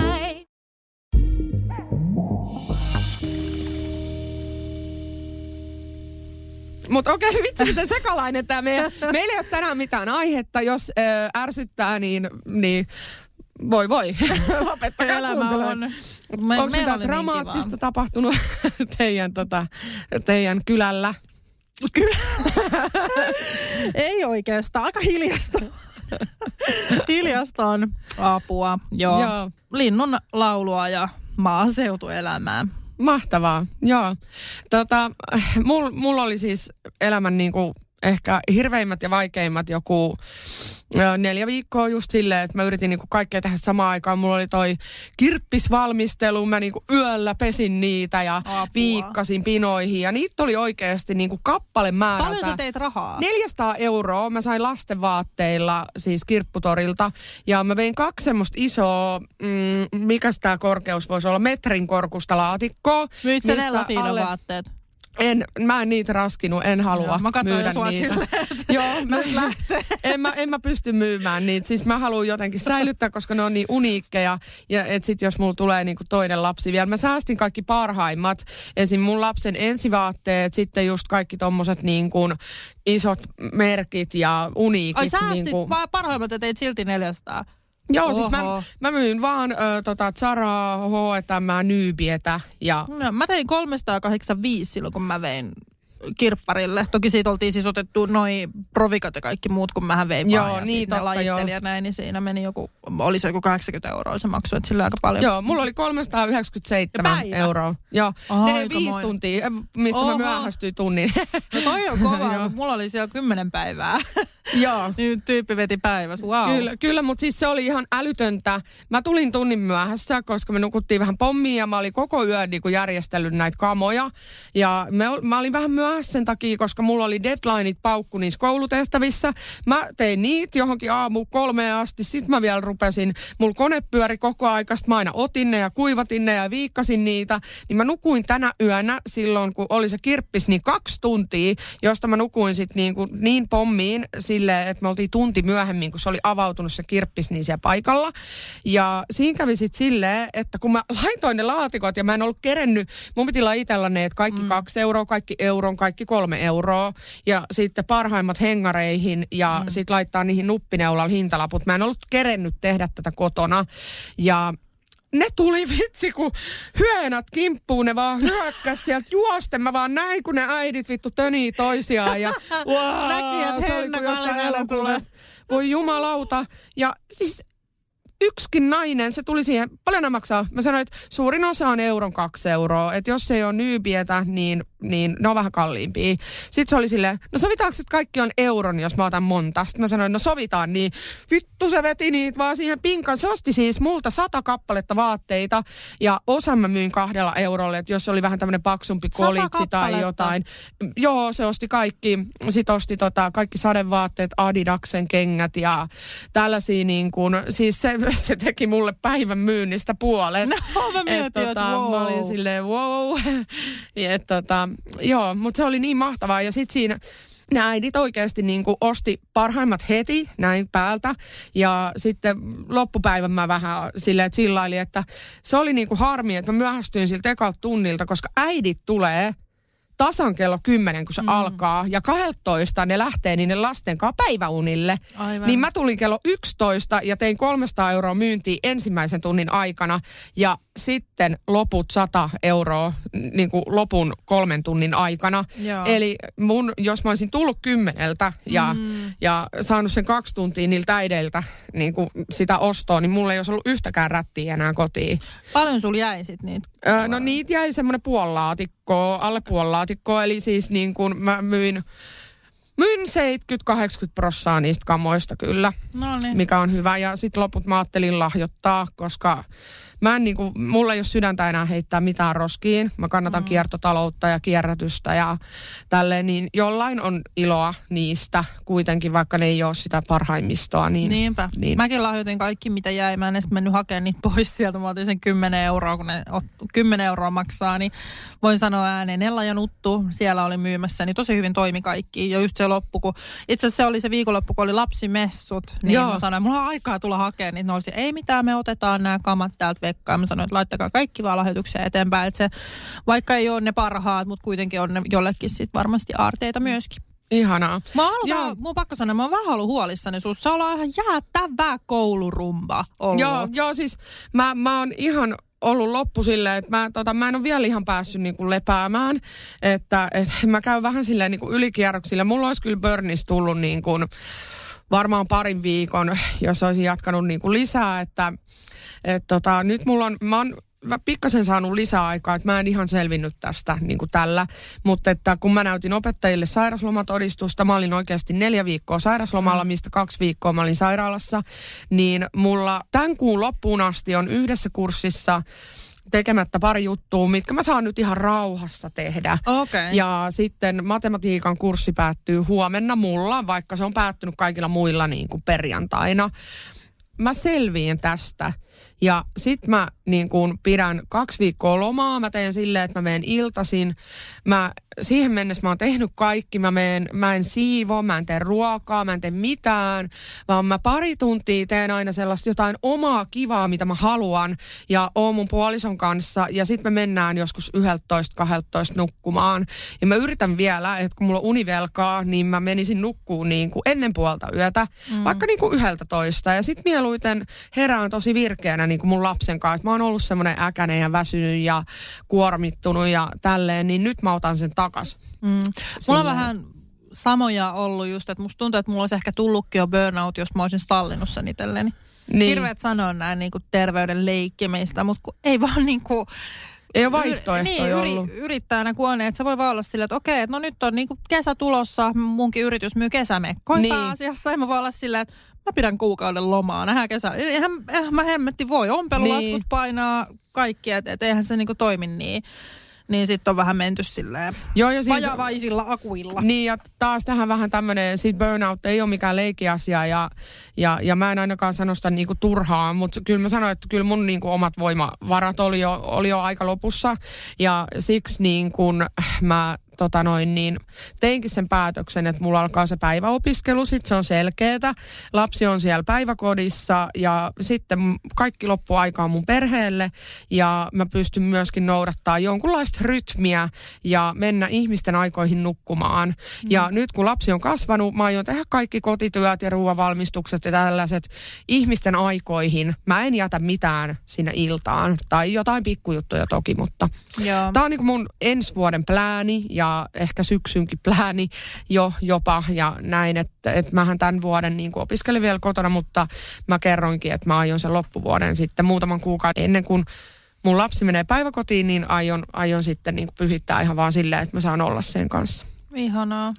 Mutta okei, okay, vitsi miten sekalainen tämä meidän. Meillä ei ole tänään mitään aihetta. Jos äh, ärsyttää, niin, niin voi voi. Lopettakaa Elämä on. Me, Onko mitään niin dramaattista kivaa. tapahtunut teidän, tota, teidän kylällä? Ei oikeastaan, aika hiljasta. hiljasta on apua. Joo. Joo. Linnun laulua ja maaseutuelämää. Mahtavaa, joo. Tota, mul, mulla oli siis elämän niinku ehkä hirveimmät ja vaikeimmat joku neljä viikkoa just silleen, että mä yritin niinku kaikkea tehdä samaan aikaan. Mulla oli toi kirppisvalmistelu, mä niinku yöllä pesin niitä ja Apua. viikkasin pinoihin ja niitä oli oikeasti niinku kappale määrältä. Paljon sä teit rahaa? 400 euroa mä sain lastenvaatteilla siis kirpputorilta ja mä vein kaksi semmoista isoa, mm, mikä tämä korkeus voisi olla, metrin korkusta laatikkoa. Myit sä Fiidon alle- vaatteet? En, mä en niitä raskinut, en halua Joo, mä myydä sua niitä. silleen, että Joo, mä, en, mä, en mä pysty myymään niitä. Siis mä haluan jotenkin säilyttää, koska ne on niin uniikkeja. Ja et sit jos mulla tulee niinku toinen lapsi vielä. Mä säästin kaikki parhaimmat. Esim. mun lapsen ensivaatteet, sitten just kaikki tommoset niin kuin isot merkit ja uniikit. Ai säästit niin kuin, vaan parhaimmat ja teit silti 400. Joo, siis mä, Oho. mä myyn vaan ö, tota Zaraa, H&M, Nybietä ja No, mä tein 385 silloin, kun mä vein kirpparille. Toki siitä oltiin siis otettu noi provikat ja kaikki muut, kun mähän vein Joo. Ja niin, ne totta, lajitteli joo. ja näin, niin siinä meni joku, oli se joku 80 euroa se maksu, että sillä aika paljon. Joo, mulla oli 397 Ja euroa. Joo, ne Aikamoinen. viisi tuntia, eh, mistä Oho. mä myöhästyin tunnin. No toi on kova, kun mulla oli siellä 10 päivää. Joo. niin tyyppi veti päivässä, wow. Kyllä, kyllä mutta siis se oli ihan älytöntä. Mä tulin tunnin myöhässä, koska me nukuttiin vähän pommia ja mä olin koko yön niin järjestellyt näitä kamoja. Ja me, mä olin vähän myöhässä sen takia, koska mulla oli deadlineit paukku niissä koulutehtävissä. Mä tein niitä johonkin aamu kolmeen asti, sit mä vielä rupesin, mulla kone pyöri koko aika, sit mä aina otin ne ja kuivatin ne ja viikkasin niitä. Niin mä nukuin tänä yönä silloin, kun oli se kirppis, niin kaksi tuntia, josta mä nukuin sit niin, kuin niin pommiin silleen, että me oltiin tunti myöhemmin, kun se oli avautunut se kirppis niin siellä paikalla. Ja siinä kävi sit silleen, että kun mä laitoin ne laatikot ja mä en ollut kerennyt, mun piti laitella ne, että kaikki mm. kaksi euroa, kaikki euron, kaikki kolme euroa. Ja sitten parhaimmat hengareihin ja mm. sitten laittaa niihin nuppineulalla hintalaput. Mä en ollut kerennyt tehdä tätä kotona. Ja ne tuli vitsi, kun hyönät kimppuun, ne vaan hyökkäs sieltä juosten. Mä vaan näin, kun ne äidit vittu tönii toisiaan. Ja wow, Näki, että se oli kuin jostain elokuvasta. Voi jumalauta. Ja siis yksikin nainen, se tuli siihen, paljon ne maksaa? Mä sanoin, että suurin osa on euron kaksi euroa. Että jos ei ole nyypietä, niin, niin ne on vähän kalliimpia. Sitten se oli silleen, no sovitaanko, että kaikki on euron, jos mä otan monta? Sitten mä sanoin, no sovitaan niin. Vittu se veti niitä vaan siihen pinkaan. Se osti siis multa sata kappaletta vaatteita ja osan mä myin kahdella eurolle, että jos oli vähän tämmöinen paksumpi kolitsi tai jotain. Joo, se osti kaikki. Sitten osti tota, kaikki sadevaatteet, Adidaksen kengät ja tällaisia niin kuin, siis se, se teki mulle päivän myynnistä puolet. No, mä mietin, Et että Mä olin wow. silleen wow. Et, tota, joo, mutta se oli niin mahtavaa. Ja sitten siinä ne äidit oikeasti niin kuin osti parhaimmat heti näin päältä. Ja sitten loppupäivän mä vähän silleen että että se oli niin kuin harmi, että mä myöhästyin siltä ekalta tunnilta, koska äidit tulee tasan kello 10, kun se mm. alkaa, ja 12 ne lähtee niiden lasten kanssa päiväunille. Aivan. Niin mä tulin kello 11 ja tein 300 euroa myyntiä ensimmäisen tunnin aikana, ja sitten loput 100 euroa niin kuin lopun kolmen tunnin aikana. Joo. Eli mun, jos mä olisin tullut kymmeneltä ja, mm. ja saanut sen kaksi tuntia niiltä äideiltä niin kuin sitä ostoa, niin mulla ei olisi ollut yhtäkään rättiä enää kotiin. Paljon sul jäi sit niitä? Öö, no niitä jäi semmoinen puolilaatikko, alle puolilaatikko, eli siis niin kuin mä myin, myin 70-80 prossaa niistä kamoista kyllä, No niin. mikä on hyvä. Ja sitten loput mä ajattelin lahjoittaa, koska mä en niinku, mulla ei ole sydäntä enää heittää mitään roskiin. Mä kannatan mm. kiertotaloutta ja kierrätystä ja tälleen, niin jollain on iloa niistä kuitenkin, vaikka ne ei ole sitä parhaimmistoa. Niin, Niinpä. Niin. Mäkin lahjoitin kaikki, mitä jäi. Mä en edes mennyt hakemaan niitä pois sieltä. Mä otin sen 10 euroa, kun ne ot, 10 euroa maksaa. Niin voin sanoa ääneen, Ella ja Nuttu siellä oli myymässä, niin tosi hyvin toimi kaikki. Ja just se loppu, kun itse asiassa se oli se viikonloppu, kun oli lapsimessut. Niin. Joo. mä sanoin, mulla on aikaa tulla hakemaan. Niin ne olisi, ei mitään, me otetaan nämä kamat täältä paikkaa. Mä sanoin, että laittakaa kaikki vaan lahjoituksia eteenpäin. Että se, vaikka ei ole ne parhaat, mutta kuitenkin on ne jollekin sit varmasti aarteita myöskin. Ihanaa. Mä oon, ollut mun on pakko sanoa, mä oon vähän ollut huolissani susta. Sä ollaan ihan jäätävä koulurumba ollut. Joo, joo siis mä, mä oon ihan ollut loppu silleen, että mä, tota, mä en ole vielä ihan päässyt niinku lepäämään. Että et, mä käyn vähän silleen niinku ylikierroksilla. Mulla olisi kyllä Burnis tullut niinku, varmaan parin viikon, jos olisin jatkanut niinku lisää. Että et, tota, nyt mulla on, mä oon mä pikkasen saanut lisää aikaa, että mä en ihan selvinnyt tästä niin kuin tällä. Mutta että kun mä näytin opettajille sairaslomatodistusta, mä olin oikeasti neljä viikkoa sairaslomalla, mistä kaksi viikkoa mä olin sairaalassa, niin mulla tämän kuun loppuun asti on yhdessä kurssissa tekemättä pari juttua, mitkä mä saan nyt ihan rauhassa tehdä. Okei. Ja sitten matematiikan kurssi päättyy huomenna mulla, vaikka se on päättynyt kaikilla muilla niin kuin perjantaina. Mä selviin tästä. Ja sit mä niin kuin pidän kaksi viikkoa lomaa. Mä teen silleen, että mä menen iltasin. Mä, siihen mennessä mä oon tehnyt kaikki. Mä, meen, mä en siivo, mä en tee ruokaa, mä en tee mitään. Vaan mä pari tuntia teen aina sellaista jotain omaa kivaa, mitä mä haluan. Ja oon mun puolison kanssa. Ja sitten me mennään joskus 11-12 nukkumaan. Ja mä yritän vielä, että kun mulla on univelkaa, niin mä menisin nukkuun niin kuin ennen puolta yötä. Mm. Vaikka niin kuin yhdeltä toista. Ja sitten mieluiten herään tosi virkeänä niin kuin mun lapsen kanssa. Et mä oon ollut semmoinen äkäinen ja väsynyt ja kuormittunut ja tälleen, niin nyt mä otan sen takas. Mm. Mulla on vähän samoja ollut just, että musta tuntuu, että mulla olisi ehkä tullutkin jo burnout, jos mä olisin sallinut sen itselleni. Niin. Hirveet sanoa näin niin kuin terveyden leikkimistä, mutta kun ei vaan niin kuin, Ei ole vaihtoehtoja niin, ollut. yrittäjänä kun on, että se voi vaan olla silleen, että okei, että no nyt on niin kuin kesä tulossa, munkin yritys myy kesämekkoja Niin. pääasiassa, ja mä voin olla silleen, että mä pidän kuukauden lomaa, nähdään kesä. Eihän, eihän mä hemmetti voi, ompelulaskut Niin. painaa kaikki, että et eihän se niin kuin toimi niin. Niin sitten on vähän menty silleen Joo, ja siis, vajavaisilla akuilla. Niin ja taas tähän vähän tämmöinen, sit burnout ei ole mikään leikiasia ja, ja, ja mä en ainakaan sano sitä niinku turhaan, mutta kyllä mä sanoin, että kyllä mun niinku omat voimavarat oli jo, oli jo aika lopussa ja siksi niin kun mä tota noin, niin teinkin sen päätöksen, että mulla alkaa se päiväopiskelu, sitten se on selkeätä. Lapsi on siellä päiväkodissa ja sitten kaikki loppuaika on mun perheelle ja mä pystyn myöskin noudattaa jonkunlaista rytmiä ja mennä ihmisten aikoihin nukkumaan. Ja nyt kun lapsi on kasvanut, mä aion tehdä kaikki kotityöt ja ruoavalmistukset ja tällaiset ihmisten aikoihin. Mä en jätä mitään sinne iltaan tai jotain pikkujuttuja toki, mutta Joo. Tämä on niin mun ensi vuoden plääni ja ehkä syksynkin plääni jo jopa ja näin, että, että mähän tämän vuoden niin opiskelin vielä kotona, mutta mä kerroinkin, että mä aion sen loppuvuoden sitten muutaman kuukauden ennen kuin mun lapsi menee päiväkotiin, niin aion, aion sitten niin pyhittää ihan vaan silleen, että mä saan olla sen kanssa. Ihanaa.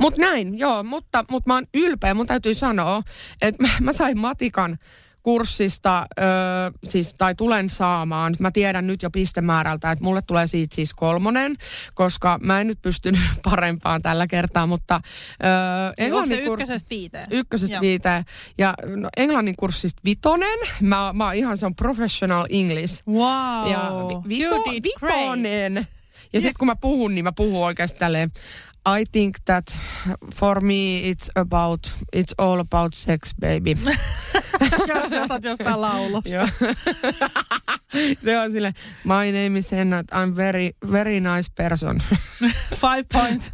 Mutta näin, joo, mutta, mutta mä oon ylpeä. Mun täytyy sanoa, että mä, mä sain matikan kurssista, ö, siis, tai tulen saamaan. Mä tiedän nyt jo pistemäärältä, että mulle tulee siitä siis kolmonen, koska mä en nyt pystynyt parempaan tällä kertaa, mutta ö, englannin kurssi- ykkösestä viiteen? Ykkösestä Joo. viiteen. Ja no, englannin kurssista vitonen. Mä, mä oon ihan se on professional English. Wow. Ja vi, you vito, did great. vitonen. Ja sitten kun mä puhun, niin mä puhun oikeasti tälleen, I think that for me it's about, it's all about sex, baby. Otat jostain laulusta. Se on sille, my name is Henna, I'm very, very nice person. Five points.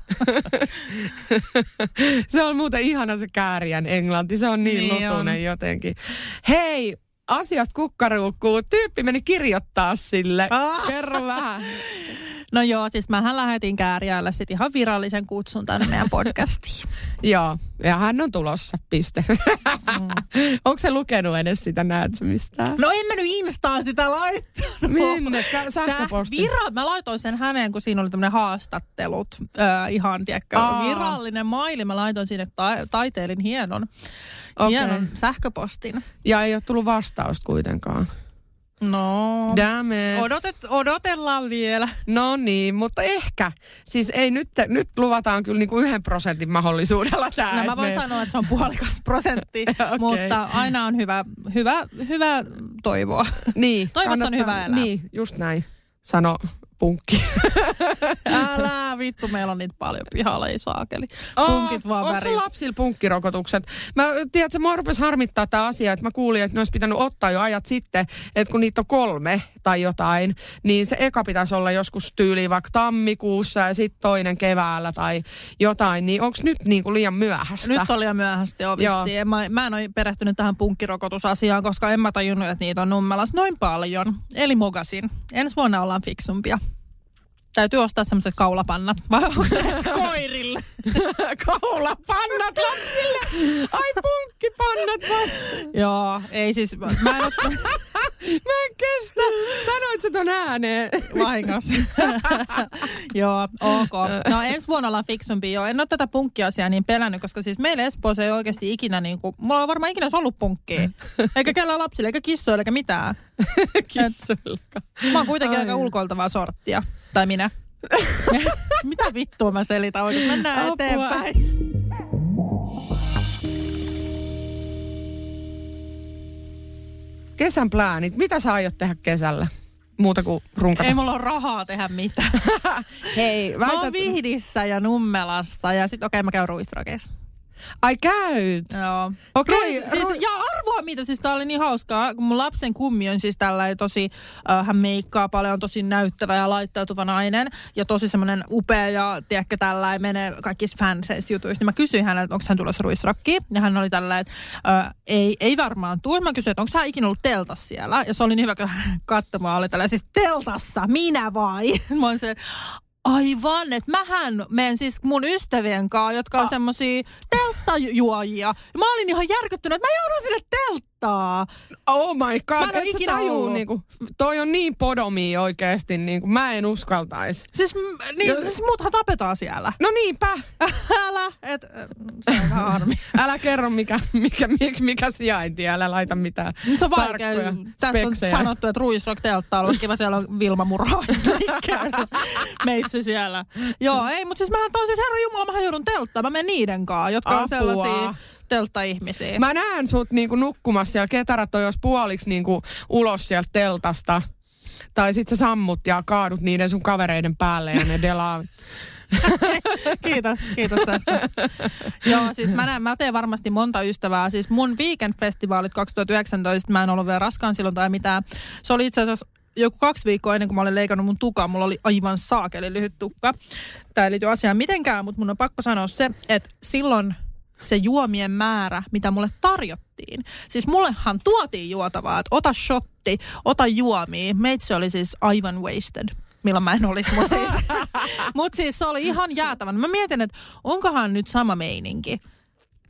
se on muuten ihana se kääriän englanti, se on niin, Niin niin lutunen on. jotenkin. Hei, asiasta kukkaruukkuu. Tyyppi meni kirjoittaa sille. Ah. Kerro vähän. No joo, siis mähän lähetin kääriälle sit ihan virallisen kutsun tänne meidän podcastiin. Joo, ja hän on tulossa, piste. Mm. Onko se lukenut edes sitä, näet mistään? No en mä nyt Instaan sitä laittanut. Minne? Sähköposti? Sä, vira, mä laitoin sen häneen, kun siinä oli tämmöinen haastattelut. Äh, ihan, tiedätkö, Aa. virallinen maili. Mä laitoin sinne ta- taiteilin hienon, Okei. hienon sähköpostin. Ja ei ole tullut vastausta kuitenkaan. No, Damn it. odotet, odotellaan vielä. No niin, mutta ehkä. Siis ei nyt, nyt luvataan kyllä niinku yhden prosentin mahdollisuudella tämä. No mä voin sanoa, että se on puolikas prosentti, Okei. mutta aina on hyvä, hyvä, hyvä toivoa. Niin. Toivossa on hyvä elää. Niin, just näin. Sano punkki. Älä vittu, meillä on niitä paljon pihalla, ei saakeli. Aa, Punkit vaan Onko väri. sun lapsilla punkkirokotukset? Mä, tiedätkö, mua rupesi harmittaa tämä asia, että mä kuulin, että ne olisi pitänyt ottaa jo ajat sitten, että kun niitä on kolme tai jotain, niin se eka pitäisi olla joskus tyyliin vaikka tammikuussa ja sitten toinen keväällä tai jotain, niin onko nyt niinku liian myöhäistä? Nyt on liian myöhästi jo Joo. vissiin. Mä, mä en ole perehtynyt tähän punkkirokotusasiaan, koska en mä tajunnut, että niitä on nummelas noin paljon. Eli mogasin. Ensi vuonna ollaan fiksumpia. Täytyy ostaa semmoiset kaulapannat. Vai onko koirille? Kaulapannat lapsille! Ai punkkipannat vaan. Joo, ei siis, mä en ole Mä en kestä. Sanoit sä ton ääneen. vahingossa. Joo, ok. No ensi vuonna ollaan fiksumpi jo. En ole tätä punkkiasiaa niin pelännyt, koska siis meillä Espoossa ei oikeasti ikinä niin kuin, mulla on varmaan ikinä ollut punkkia. Eikä kellään lapsille, eikä kissoille, eikä mitään. Kissulka. Mä oon kuitenkin Ai. aika ulkoiltavaa sorttia. Tai minä. Mitä vittua mä selitän oikein? Mennään Apua. eteenpäin. Kesän pläänit. Mitä sä aiot tehdä kesällä? Muuta kuin runkata. Ei mulla ole rahaa tehdä mitään. Hei, Mä oon väität... Vihdissä ja Nummelassa ja sit okei okay, mä käyn ruisrokeissa. Ai käyt. Joo. Okei, Ruis- siis, ja arvoa mitä, siis tää oli niin hauskaa, kun mun lapsen kummi on siis tällainen tosi, äh, hän meikkaa paljon, tosi näyttävä ja laittautuva nainen ja tosi semmoinen upea ja tiedätkö tällainen menee kaikissa fanseissa jutuissa. Niin mä kysyin häneltä, että onko hän tulossa ruisrokkiin ja hän oli tällainen, että äh, ei, ei varmaan tule. Mä kysyin, että onko hän ikinä ollut teltassa siellä ja se oli niin hyvä, kun hän katsoi mua, oli tällainen siis teltassa, minä vai? Mä olin se, Aivan, että mähän menen siis mun ystävien kanssa, jotka on semmosia telttajuojia. Mä olin ihan järkyttynyt, että mä joudun sinne telttaan. Oh my god. Mä en sä ikinä tajuu, ollut. niinku, toi on niin podomi oikeesti, niinku, mä en uskaltais. Siis, m- niin, Joo. siis muuthan tapetaan siellä. No niinpä. Älä, et, se on vähän harmi. Älä kerro mikä, mikä, mikä, mikä sijainti, älä laita mitään Se on vaikea. Tässä on sanottu, että Ruisrock teltta on ollut kiva. Siellä on Vilma Muraa meitsi siellä. Joo, ei, mutta siis mähän siis Herra Jumala, mä joudun telttaan. Mä menen niiden kanssa, jotka on Apua. Sellaisia teltta-ihmisiä. Mä näen sut niinku nukkumassa siellä, ketarat on jos puoliksi niinku ulos sieltä teltasta. Tai sit sä sammut ja kaadut niiden sun kavereiden päälle ja ne delaa. Kiitos, kiitos tästä. Joo, siis mä, näen, mä teen varmasti monta ystävää. Siis mun weekend-festivaalit 2019, mä en ollut vielä raskaan silloin tai mitään. Se oli itse asiassa joku kaksi viikkoa ennen kuin mä olin leikannut mun tukaa. Mulla oli aivan saakeli lyhyt tukka. Tämä ei liity asiaan mitenkään, mutta mun on pakko sanoa se, että silloin se juomien määrä, mitä mulle tarjottiin. Siis mullehan tuotiin juotavaa, että ota shotti, ota juomia. Meitsi oli siis aivan wasted milloin mä en olisi, mutta siis, mut siis se oli ihan jäätävän. Mä mietin, että onkohan nyt sama meininki.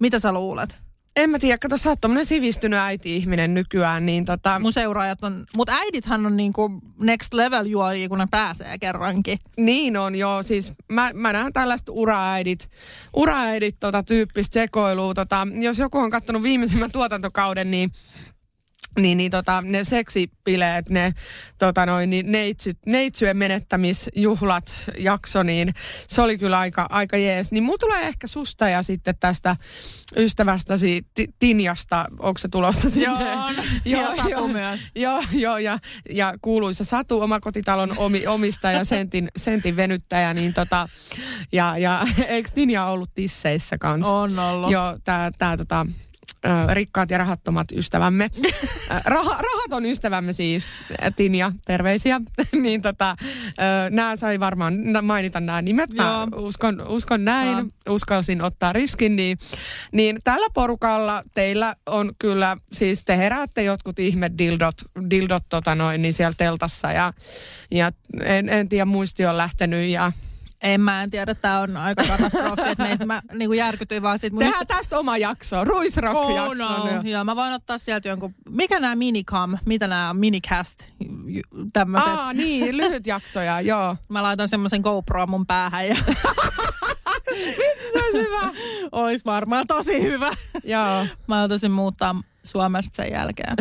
Mitä sä luulet? En mä tiedä, kato sä oot tommonen sivistynyt äiti-ihminen nykyään, niin tota... Mun seuraajat on, mutta äidithän on niinku next level juojia, kun ne pääsee kerrankin. Niin on, joo. Siis mä, mä näen tällaista uraäidit, uraäidit tota, tyyppistä sekoilua. Tota, jos joku on katsonut viimeisimmän tuotantokauden, niin niin, niin tota, ne seksipileet, ne tota noin, niin neitsyt, neitsyjen menettämisjuhlat jakso, niin se oli kyllä aika, aika jees. Niin mulla tulee ehkä susta ja sitten tästä ystävästäsi Ti- Tinjasta, onko se tulossa sinne? Joo, on. Ja Satu myös. Joo, joo ja, ja kuuluisa Satu, omakotitalon omi, omistaja, sentin, sentin venyttäjä, niin tota, ja, ja eikö Tinja ollut tisseissä kanssa? On ollut. Joo, tää, tää tota, ö, rikkaat ja rahattomat ystävämme. Rah, rahaton ystävämme siis, Tinja, terveisiä. niin tota, nämä sai varmaan mainita nämä nimet. Mä Joo. uskon, uskon näin, Saa. uskalsin ottaa riskin. Niin, niin tällä porukalla teillä on kyllä, siis te heräätte jotkut ihme dildot, dildot tota noin, niin siellä teltassa. Ja, ja en, en tiedä, muisti on lähtenyt ja En mä en tiedä, tää on aika katastrofi, että meitä mä niinku järkytyin vaan siitä. Tehdään tästä oma jakso, ruisrock-jakso. Oh no. nyt. Joo, mä voin ottaa sieltä jonkun, mikä nämä minicam, mitä nämä minicast, tämmöiset. Aa, niin, lyhyt jaksoja, joo. Mä laitan semmoisen GoPro mun päähän ja Se olisi hyvä. ois varmaan tosi hyvä. joo. Mä otasin muuttaa Suomesta sen jälkeen.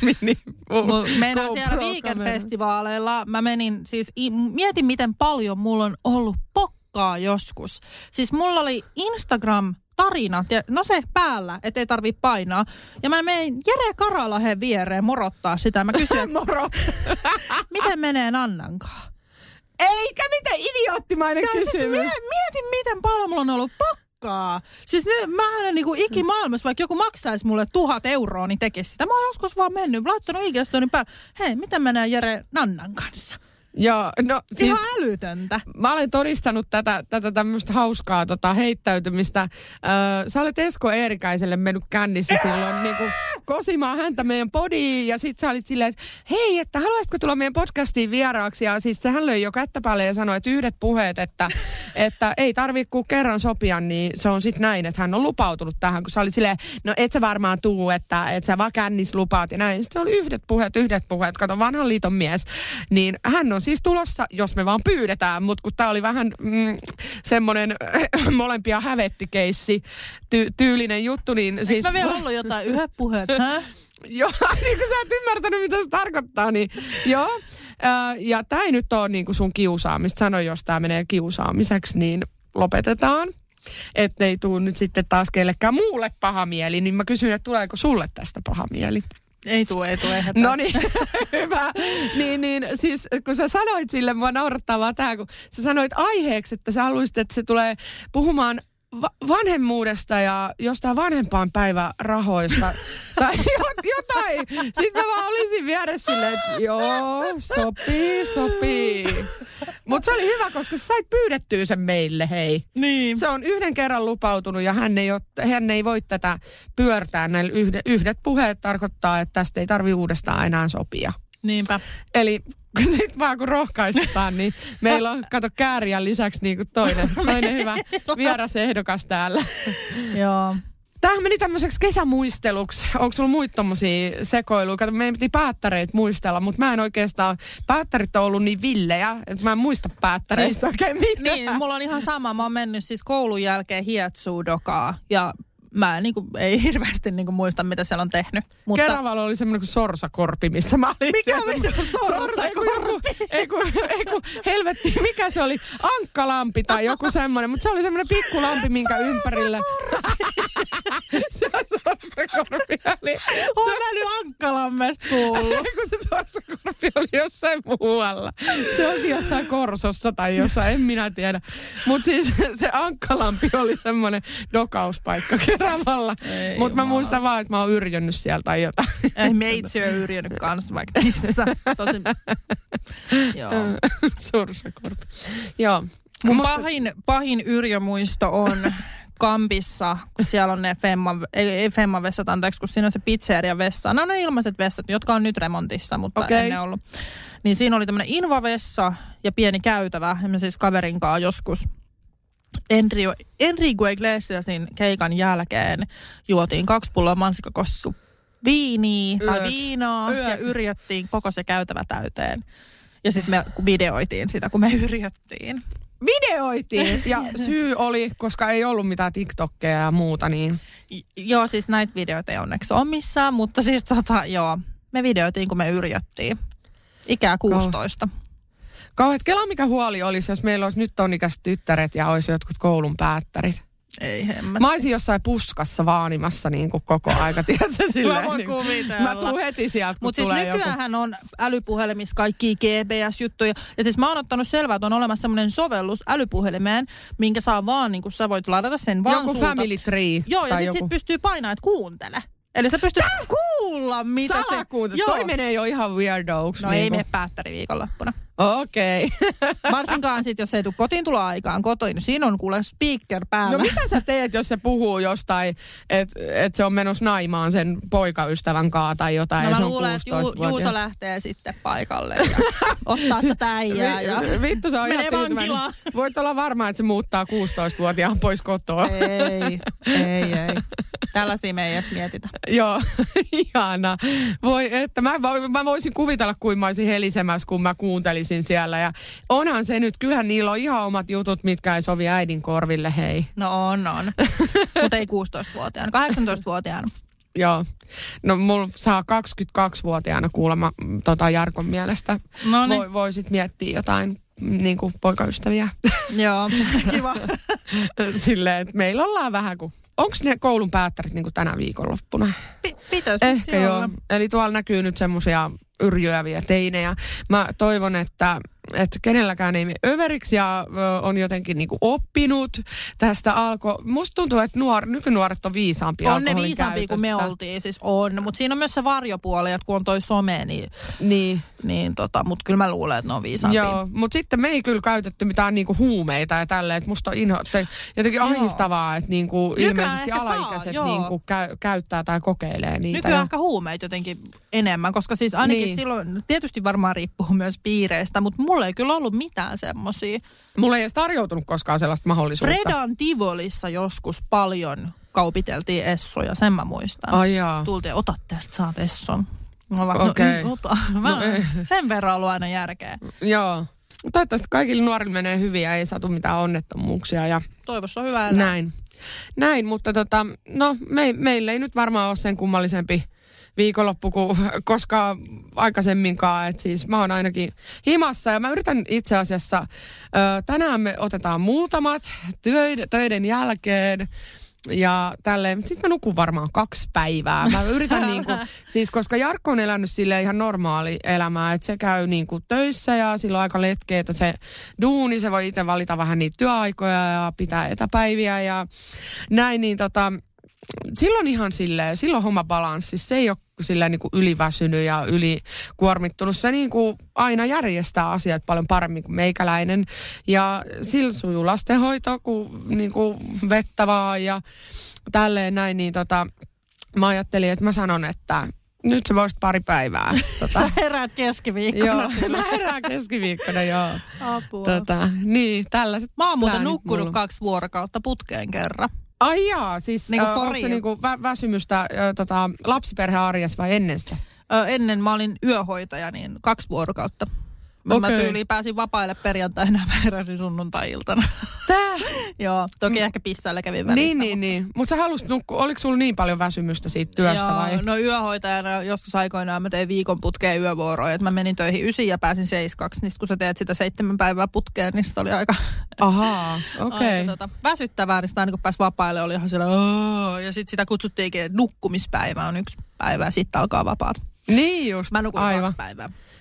Mini, Mut Meinaan siellä GoPro-kamera. weekend-festivaaleilla. Mä menin siis, mietin miten paljon mulla on ollut pokkaa joskus. Siis mulla oli Instagram tarina, no se päällä, ettei tarvi painaa. Ja mä menin Jere Karalahen viereen morottaa sitä. Mä kysyin, Moro. miten menee Annankaan? Eikä miten ammattimainen Ja siis kysymys. mie- mietin, miten paljon mulla on ollut pakkaa. Siis nyt mä en niinku ikimaailmassa, vaikka joku maksaisi mulle tuhat euroa, niin tekisi sitä. Mä oon joskus vaan mennyt, laittanut IG-storin päälle. Hei, miten menee Jere Nannan kanssa? Joo, no Siis... Ihan älytöntä. mä olen todistanut tätä, tätä tämmöistä hauskaa tota, heittäytymistä. Öö, sä olet Esko Eerikäiselle mennyt kännissä silloin niin kuin, kosimaan häntä meidän podiin ja sit sä olit silleen, että hei, että haluaisitko tulla meidän podcastiin vieraaksi? Ja siis sehän löi jo kättä päälle ja sanoi, että yhdet puheet, että, että ei tarvi kuin kerran sopia, niin se on sitten näin, että hän on lupautunut tähän, kun sä oli silleen, no et sä varmaan tuu, että et sä vaan kännis lupaat ja näin. Sitten se oli yhdet puheet, yhdet puheet, kato vanhan liiton mies. Niin hän on siis tulossa, jos me vaan pyydetään, mutta kun tää oli vähän mm, semmoinen molempia hävettikeissi ty- tyylinen juttu, niin Siis... siis... Mä vielä ollut jotain yhdet puheet? Joo, niin kun sä et ymmärtänyt, mitä se tarkoittaa, niin joo. Ja tämä ei nyt ole niin kuin sun kiusaamista. Sano, jos tämä menee kiusaamiseksi, niin lopetetaan. Että ei tule nyt sitten taas kellekään muulle paha mieli, niin mä kysyn, että tuleeko sulle tästä paha mieli? Ei tuu, ei hätää. No niin, hyvä. Niin, niin, siis kun sä sanoit sille, mua naurattaa vaan tää, kun sä sanoit aiheeksi, että sä haluaisit, että se tulee puhumaan va- vanhemmuudesta ja jostain vanhempaan päivärahoista tai jo- jotain. Sitten mä vaan olisin vieressä silleen, että joo, sopii, sopii. Mutta se oli hyvä, koska sä sait pyydettyä sen meille, hei. Niin. Se on yhden kerran lupautunut ja hän ei, ole, hän ei voi tätä pyörtää. Näillä yhdet, yhdet puheet tarkoittaa, että tästä ei tarvi uudestaan enää sopia. Niinpä. Eli sitten vaan kun rohkaistetaan, niin meillä on, kato kääriän lisäksi niin kuin toinen, toinen hyvä vierasehdokas täällä. Joo. Tämähän meni tämmöiseksi kesämuisteluksi. Onko sulla muita tommosia sekoiluja? Kato, meidän piti päättäreitä muistella, mutta mä en oikeastaan, päättärit on ollut niin villejä, että mä en muista päättäreistä Siis- oikein mitään. Niin, mulla on ihan sama. Mä oon mennyt siis koulun jälkeen hietsuudokaa ja mä en, niin kuin, ei hirveästi niin kuin, muista, mitä siellä on tehnyt. Mutta Keravalla oli semmoinen kuin sorsakorpi, missä mä olin. Mikä se Sorsa, ei kun, joku, ei, kun, ei kun, helvetti, mikä se oli? Ankkalampi tai joku semmoinen, mutta se oli semmoinen pikkulampi, minkä ympärille. se on sorsakorpi. Oli. Oon mä nyt Ankkalammesta kuullut. Ei kun se sorsakorpi oli jossain muualla. Se oli jossain Korsossa tai jossain, en minä tiedä. Mutta siis se ankkalampi oli semmoinen dokauspaikka Keravalla. Mutta mä muistan vaan, että mä oon yrjönnyt sieltä tai jotain. Ei meitsi ole yrjännyt kanssa vaikka missä. Tosi... Joo. Sorsakorpi. Joo. Mun pahin, pahin yrjömuisto on Kampissa, kun siellä on ne Femman, ei, ei Femman vessat, anteeksi, kun siinä on se pizzeria vessa. Ne on ne ilmaiset vessat, jotka on nyt remontissa, mutta okay. ennen ollut. Niin siinä oli tämmöinen invavessa ja pieni käytävä. Ja me siis kaverin kanssa joskus Enrico, Enrico Iglesiasin keikan jälkeen juotiin kaksi pulloa mansikakossu viiniä tai Yök. viinaa ja Yök. yrjöttiin koko se käytävä täyteen. Ja sitten me videoitiin sitä, kun me yrjöttiin. Videoitiin. Ja syy oli, koska ei ollut mitään TikTokkeja ja muuta, niin Joo, siis näitä videoita ei onneksi ole missään, mutta siis tota, joo, me videoitiin, kun me yrjöttiin. Ikää 16. kauheat kela mikä huoli olisi, jos meillä olisi nyt on ikäiset tyttäret ja olisi jotkut koulun päättärit. Ei hemmä. Mä olisin jossain puskassa vaanimassa niin kuin koko aika, tiedätkö, silleen. voin niin kuin- kuvitella. Mä tuun heti sieltä, Mutta siis nykyäänhän on älypuhelimissa kaikki GPS-juttuja. Ja siis mä oon ottanut selvää, että on olemassa semmoinen sovellus älypuhelimeen, minkä saa vaan, niin kun sä voit ladata sen vaan Joku sulta. family tree. Joo, ja sit, joku. sit pystyy painamaan, että kuuntele. Eli sä pystyt kuulla, mitä se... Salakuunta. Joo. Toi menee jo ihan weirdoksi. No niin ei kuin. mene päättäri viikonloppuna. Okei. Okay. Varsinkaan sit, jos ei tule kotiin tulo aikaan kotiin. Siinä on kuule speaker päällä. No mitä sä teet, jos se puhuu jostain, että et se on menossa naimaan sen poikaystävän kaa tai jotain. No mä luulen, että Ju, 16-vuotias. Juuso lähtee sitten paikalle ja ottaa tätä äijää. Ja... Vi- Vittu se on Menee ihan vankilaan. Voit olla varma, että se muuttaa 16-vuotiaan pois kotoa. Ei, ei, ei. Tällaisia me ei edes mietitä. Joo, ihana. Voi, että mä, mä voisin kuvitella, kuin mä olisin helisemässä, kun mä kuuntelisin siellä. Ja onhan se nyt, kyllähän niillä on ihan omat jutut, mitkä ei sovi äidin korville, hei. No on, on. Mutta ei 16-vuotiaana, 18-vuotiaana. Joo. No mulla saa 22-vuotiaana kuulemma mm, tota Jarkon mielestä. No niin, Voi, voisit miettiä jotain mm, niin kuin poikaystäviä. joo, kiva. Silleen, että meillä ollaan vähän kuin... Onko ne koulun päättärit niin kuin tänä viikonloppuna? P- pitäisi Ehkä joo. olla. Eli tuolla näkyy nyt semmoisia yrjöäviä teinejä. Mä toivon, että että kenelläkään ei mene överiksi ja ö, on jotenkin niinku oppinut tästä alko. Musta tuntuu, että nuor, nykynuoret on viisaampia On ne viisaampia kuin me oltiin, siis on. Mutta siinä on myös se varjopuoli, että kun on toi some, niin, Niin. niin tota, mutta kyllä mä luulen, että ne on viisaampia. Joo, mutta sitten me ei kyllä käytetty mitään niinku huumeita ja tälleen, että musta on inho, te, jotenkin Joo. ahistavaa, että niinku ilmeisesti saa, alaikäiset joo. niinku käy, käyttää tai kokeilee niitä. Nykyään ja- ehkä huumeita jotenkin enemmän, koska siis ainakin niin. silloin, tietysti varmaan riippuu myös piireistä, mutta mulla ei kyllä ollut mitään semmosia. Mulla ei edes tarjoutunut koskaan sellaista mahdollisuutta. Fredan Tivolissa joskus paljon kaupiteltiin essoja, sen mä muistan. Ai jaa. Tultiin, ota tästä, saat esson. Mä vaan, Okei. no, ei, ota. Mä, No ei. sen verran ollut aina järkeä. Joo. Toivottavasti kaikille nuorille menee hyvin ja ei satu mitään onnettomuuksia ja Toivossa on hyvä elää. näin. Näin, mutta tota, no me, meillä ei nyt varmaan ole sen kummallisempi viikonloppu kuin koskaan aikaisemminkaan. Et siis mä oon ainakin himassa ja mä yritän itse asiassa, ö, tänään me otetaan muutamat töiden, töiden jälkeen ja tälleen. Sitten mä nukun varmaan kaksi päivää. Mä yritän niinku, siis koska Jarkko on elänyt sille ihan normaali elämää, että se käy niinku töissä ja sillä on aika letkeetä se duuni. Se voi itse valita vähän niitä työaikoja ja pitää etäpäiviä ja näin, niin tota, silloin ihan silleen, silloin homma balanssi. Se ei ole silleen niin kuin yliväsynyt ja ylikuormittunut. Se niin kuin aina järjestää asiat paljon paremmin kuin meikäläinen. Ja sillä sujuu lastenhoito kuin, niin kuin vettä vaan ja tälleen näin. Niin tota, mä ajattelin, että mä sanon, että nyt sä voisit pari päivää. Tota, Sä heräät keskiviikkona. joo, mä herään keskiviikkona, joo. Apua. Tota, niin, tällaiset Mä oon muuten nukkunut mulla. kaksi vuorokautta putkeen kerran. Ai jaa, siis Niinku niinku for onko se real. niinku vä- väsymystä ö, tota, lapsiperhearjessa vai ennen sitä? Ö, ennen mä olin yöhoitaja, niin kaksi vuorokautta. Mä, mä Okei. tyyliin pääsin vapaille perjantaina ja mä sunnuntai-iltana. Tää? Joo, toki ehkä pissailla kävin välissä. niin, niin, niin. Mutta sä halusit nukkua, oliko sulla niin paljon väsymystä siitä työstä Joo, vai? No yöhoitajana joskus aikoinaan mä tein viikon putkeen yövuoroja, että mä menin töihin ysi ja pääsin seiskaksi. Niin kun sä teet sitä seitsemän päivää putkeen, niin se oli aika, Ahaa, okei. Okay. tota, väsyttävää. Niin sitä aina kun pääsi vapaille, oli ihan siellä, ja sitten sitä kutsuttiinkin, että nukkumispäivä on yksi päivä ja sitten alkaa vapaat. Niin just, Mä nukuin aivan. kaksi päivää.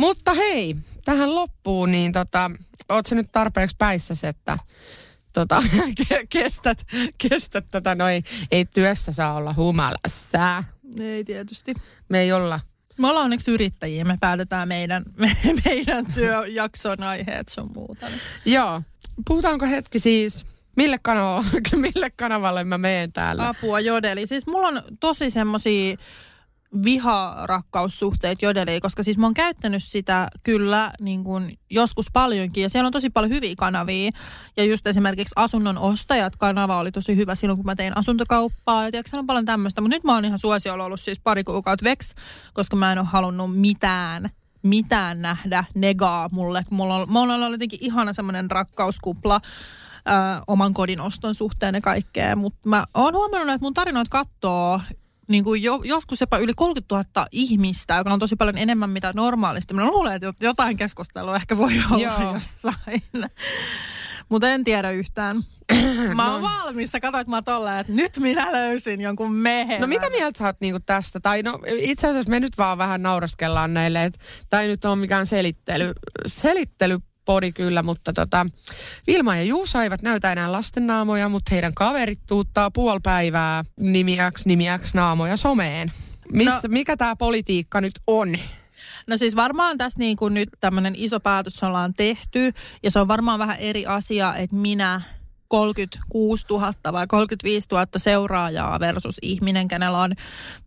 Mutta hei, tähän loppuun, niin tota, oot sä nyt tarpeeksi päissäsi, että tota, ke- kestät, kestät tätä noin, ei työssä saa olla humalassa. Ei tietysti. Me ei olla. Me ollaan onneksi yrittäjiä, me päätetään meidän, me, meidän työjakson aiheet sun muuta. Joo. Puhutaanko hetki siis, mille kanavalle, mille kanavalle mä meen täällä? Apua jodeli. Siis mulla on tosi semmosia viha-rakkaussuhteet jodeliin, koska siis mä oon käyttänyt sitä kyllä niin kuin joskus paljonkin ja siellä on tosi paljon hyviä kanavia ja just esimerkiksi asunnon ostajat kanava oli tosi hyvä silloin, kun mä tein asuntokauppaa ja tiedätkö, on paljon tämmöistä, mutta nyt mä oon ihan suosiolla ollut siis pari kuukautta veksi, koska mä en ole halunnut mitään mitään nähdä negaa mulle. Mulla on, mulla on ollut jotenkin ihana semmoinen rakkauskupla ö, oman kodin oston suhteen ja kaikkea, mutta mä oon huomannut, että mun tarinoit kattoo niin kuin jo, joskus jopa yli 30 000 ihmistä, joka on tosi paljon enemmän mitä normaalisti. Mä luulen, että jotain keskustelua ehkä voi olla Joo. jossain. Mutta en tiedä yhtään. Mä oon valmis. Sä katsoit mä tolleen, että nyt minä löysin jonkun mehen. No mitä mieltä sä oot niinku tästä? Tai no itse asiassa me nyt vaan vähän nauraskellaan näille, että tämä ei nyt ole mikään selittely, selittely podi kyllä, mutta tota, Vilma ja Juuso eivät näytä enää lastennaamoja, mutta heidän kaverit tuuttaa puolipäivää nimiäks, nimiäks naamoja someen. Missä, no, mikä tämä politiikka nyt on? No siis varmaan tässä niin kuin nyt tämmöinen iso päätös ollaan tehty ja se on varmaan vähän eri asia, että minä 36 000 vai 35 000 seuraajaa versus ihminen, kenellä on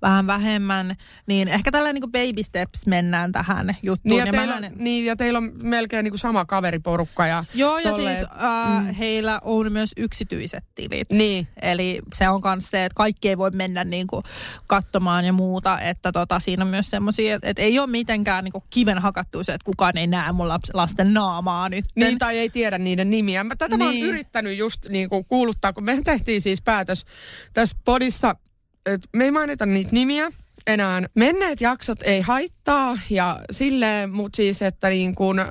vähän vähemmän, niin ehkä tällä niin baby steps mennään tähän juttuun. Niin ja, ja teillä, mähän... niin, ja teillä on melkein niin kuin sama kaveriporukka. Ja Joo, ja siis äh, mm. heillä on myös yksityiset tilit. Niin. Eli se on myös se, että kaikki ei voi mennä niin kuin katsomaan ja muuta, että tota, siinä on myös semmoisia, että, että ei ole mitenkään niin kuin kiven hakattu se, että kukaan ei näe mun lasten naamaa nyt. Niin, tai ei tiedä niiden nimiä. Tätä niin. mä oon niin. yrittänyt just just niin kuin kuuluttaa, kun me tehtiin siis päätös tässä podissa, että me ei mainita niitä nimiä, enää. Menneet jaksot ei haittaa ja silleen, mutta siis, että niin kun, ö,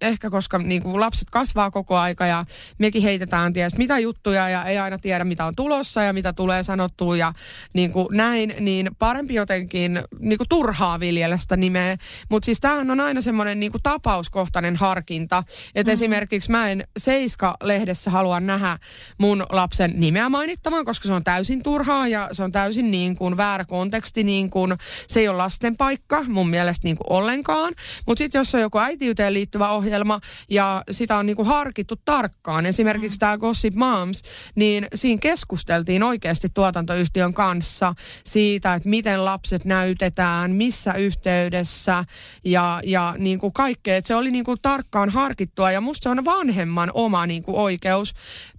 ehkä koska niin kun lapset kasvaa koko aika ja mekin heitetään ties mitä juttuja ja ei aina tiedä mitä on tulossa ja mitä tulee sanottua ja niin näin, niin parempi jotenkin niin turhaa viljelestä nimeä. Mutta siis tämähän on aina semmoinen niin tapauskohtainen harkinta, että mm. esimerkiksi mä en Seiska-lehdessä halua nähdä mun lapsen nimeä mainittamaan, koska se on täysin turhaa ja se on täysin niin kuin väärä konteksti niin kuin, se ei ole lasten paikka mun mielestä niin kuin ollenkaan. Mutta sitten jos on joku äitiyteen liittyvä ohjelma ja sitä on niin kuin harkittu tarkkaan, esimerkiksi tämä Gossip Moms, niin siinä keskusteltiin oikeasti tuotantoyhtiön kanssa siitä, että miten lapset näytetään, missä yhteydessä ja, ja niin kuin kaikkea. Et se oli niin kuin tarkkaan harkittua ja musta se on vanhemman oma niin kuin oikeus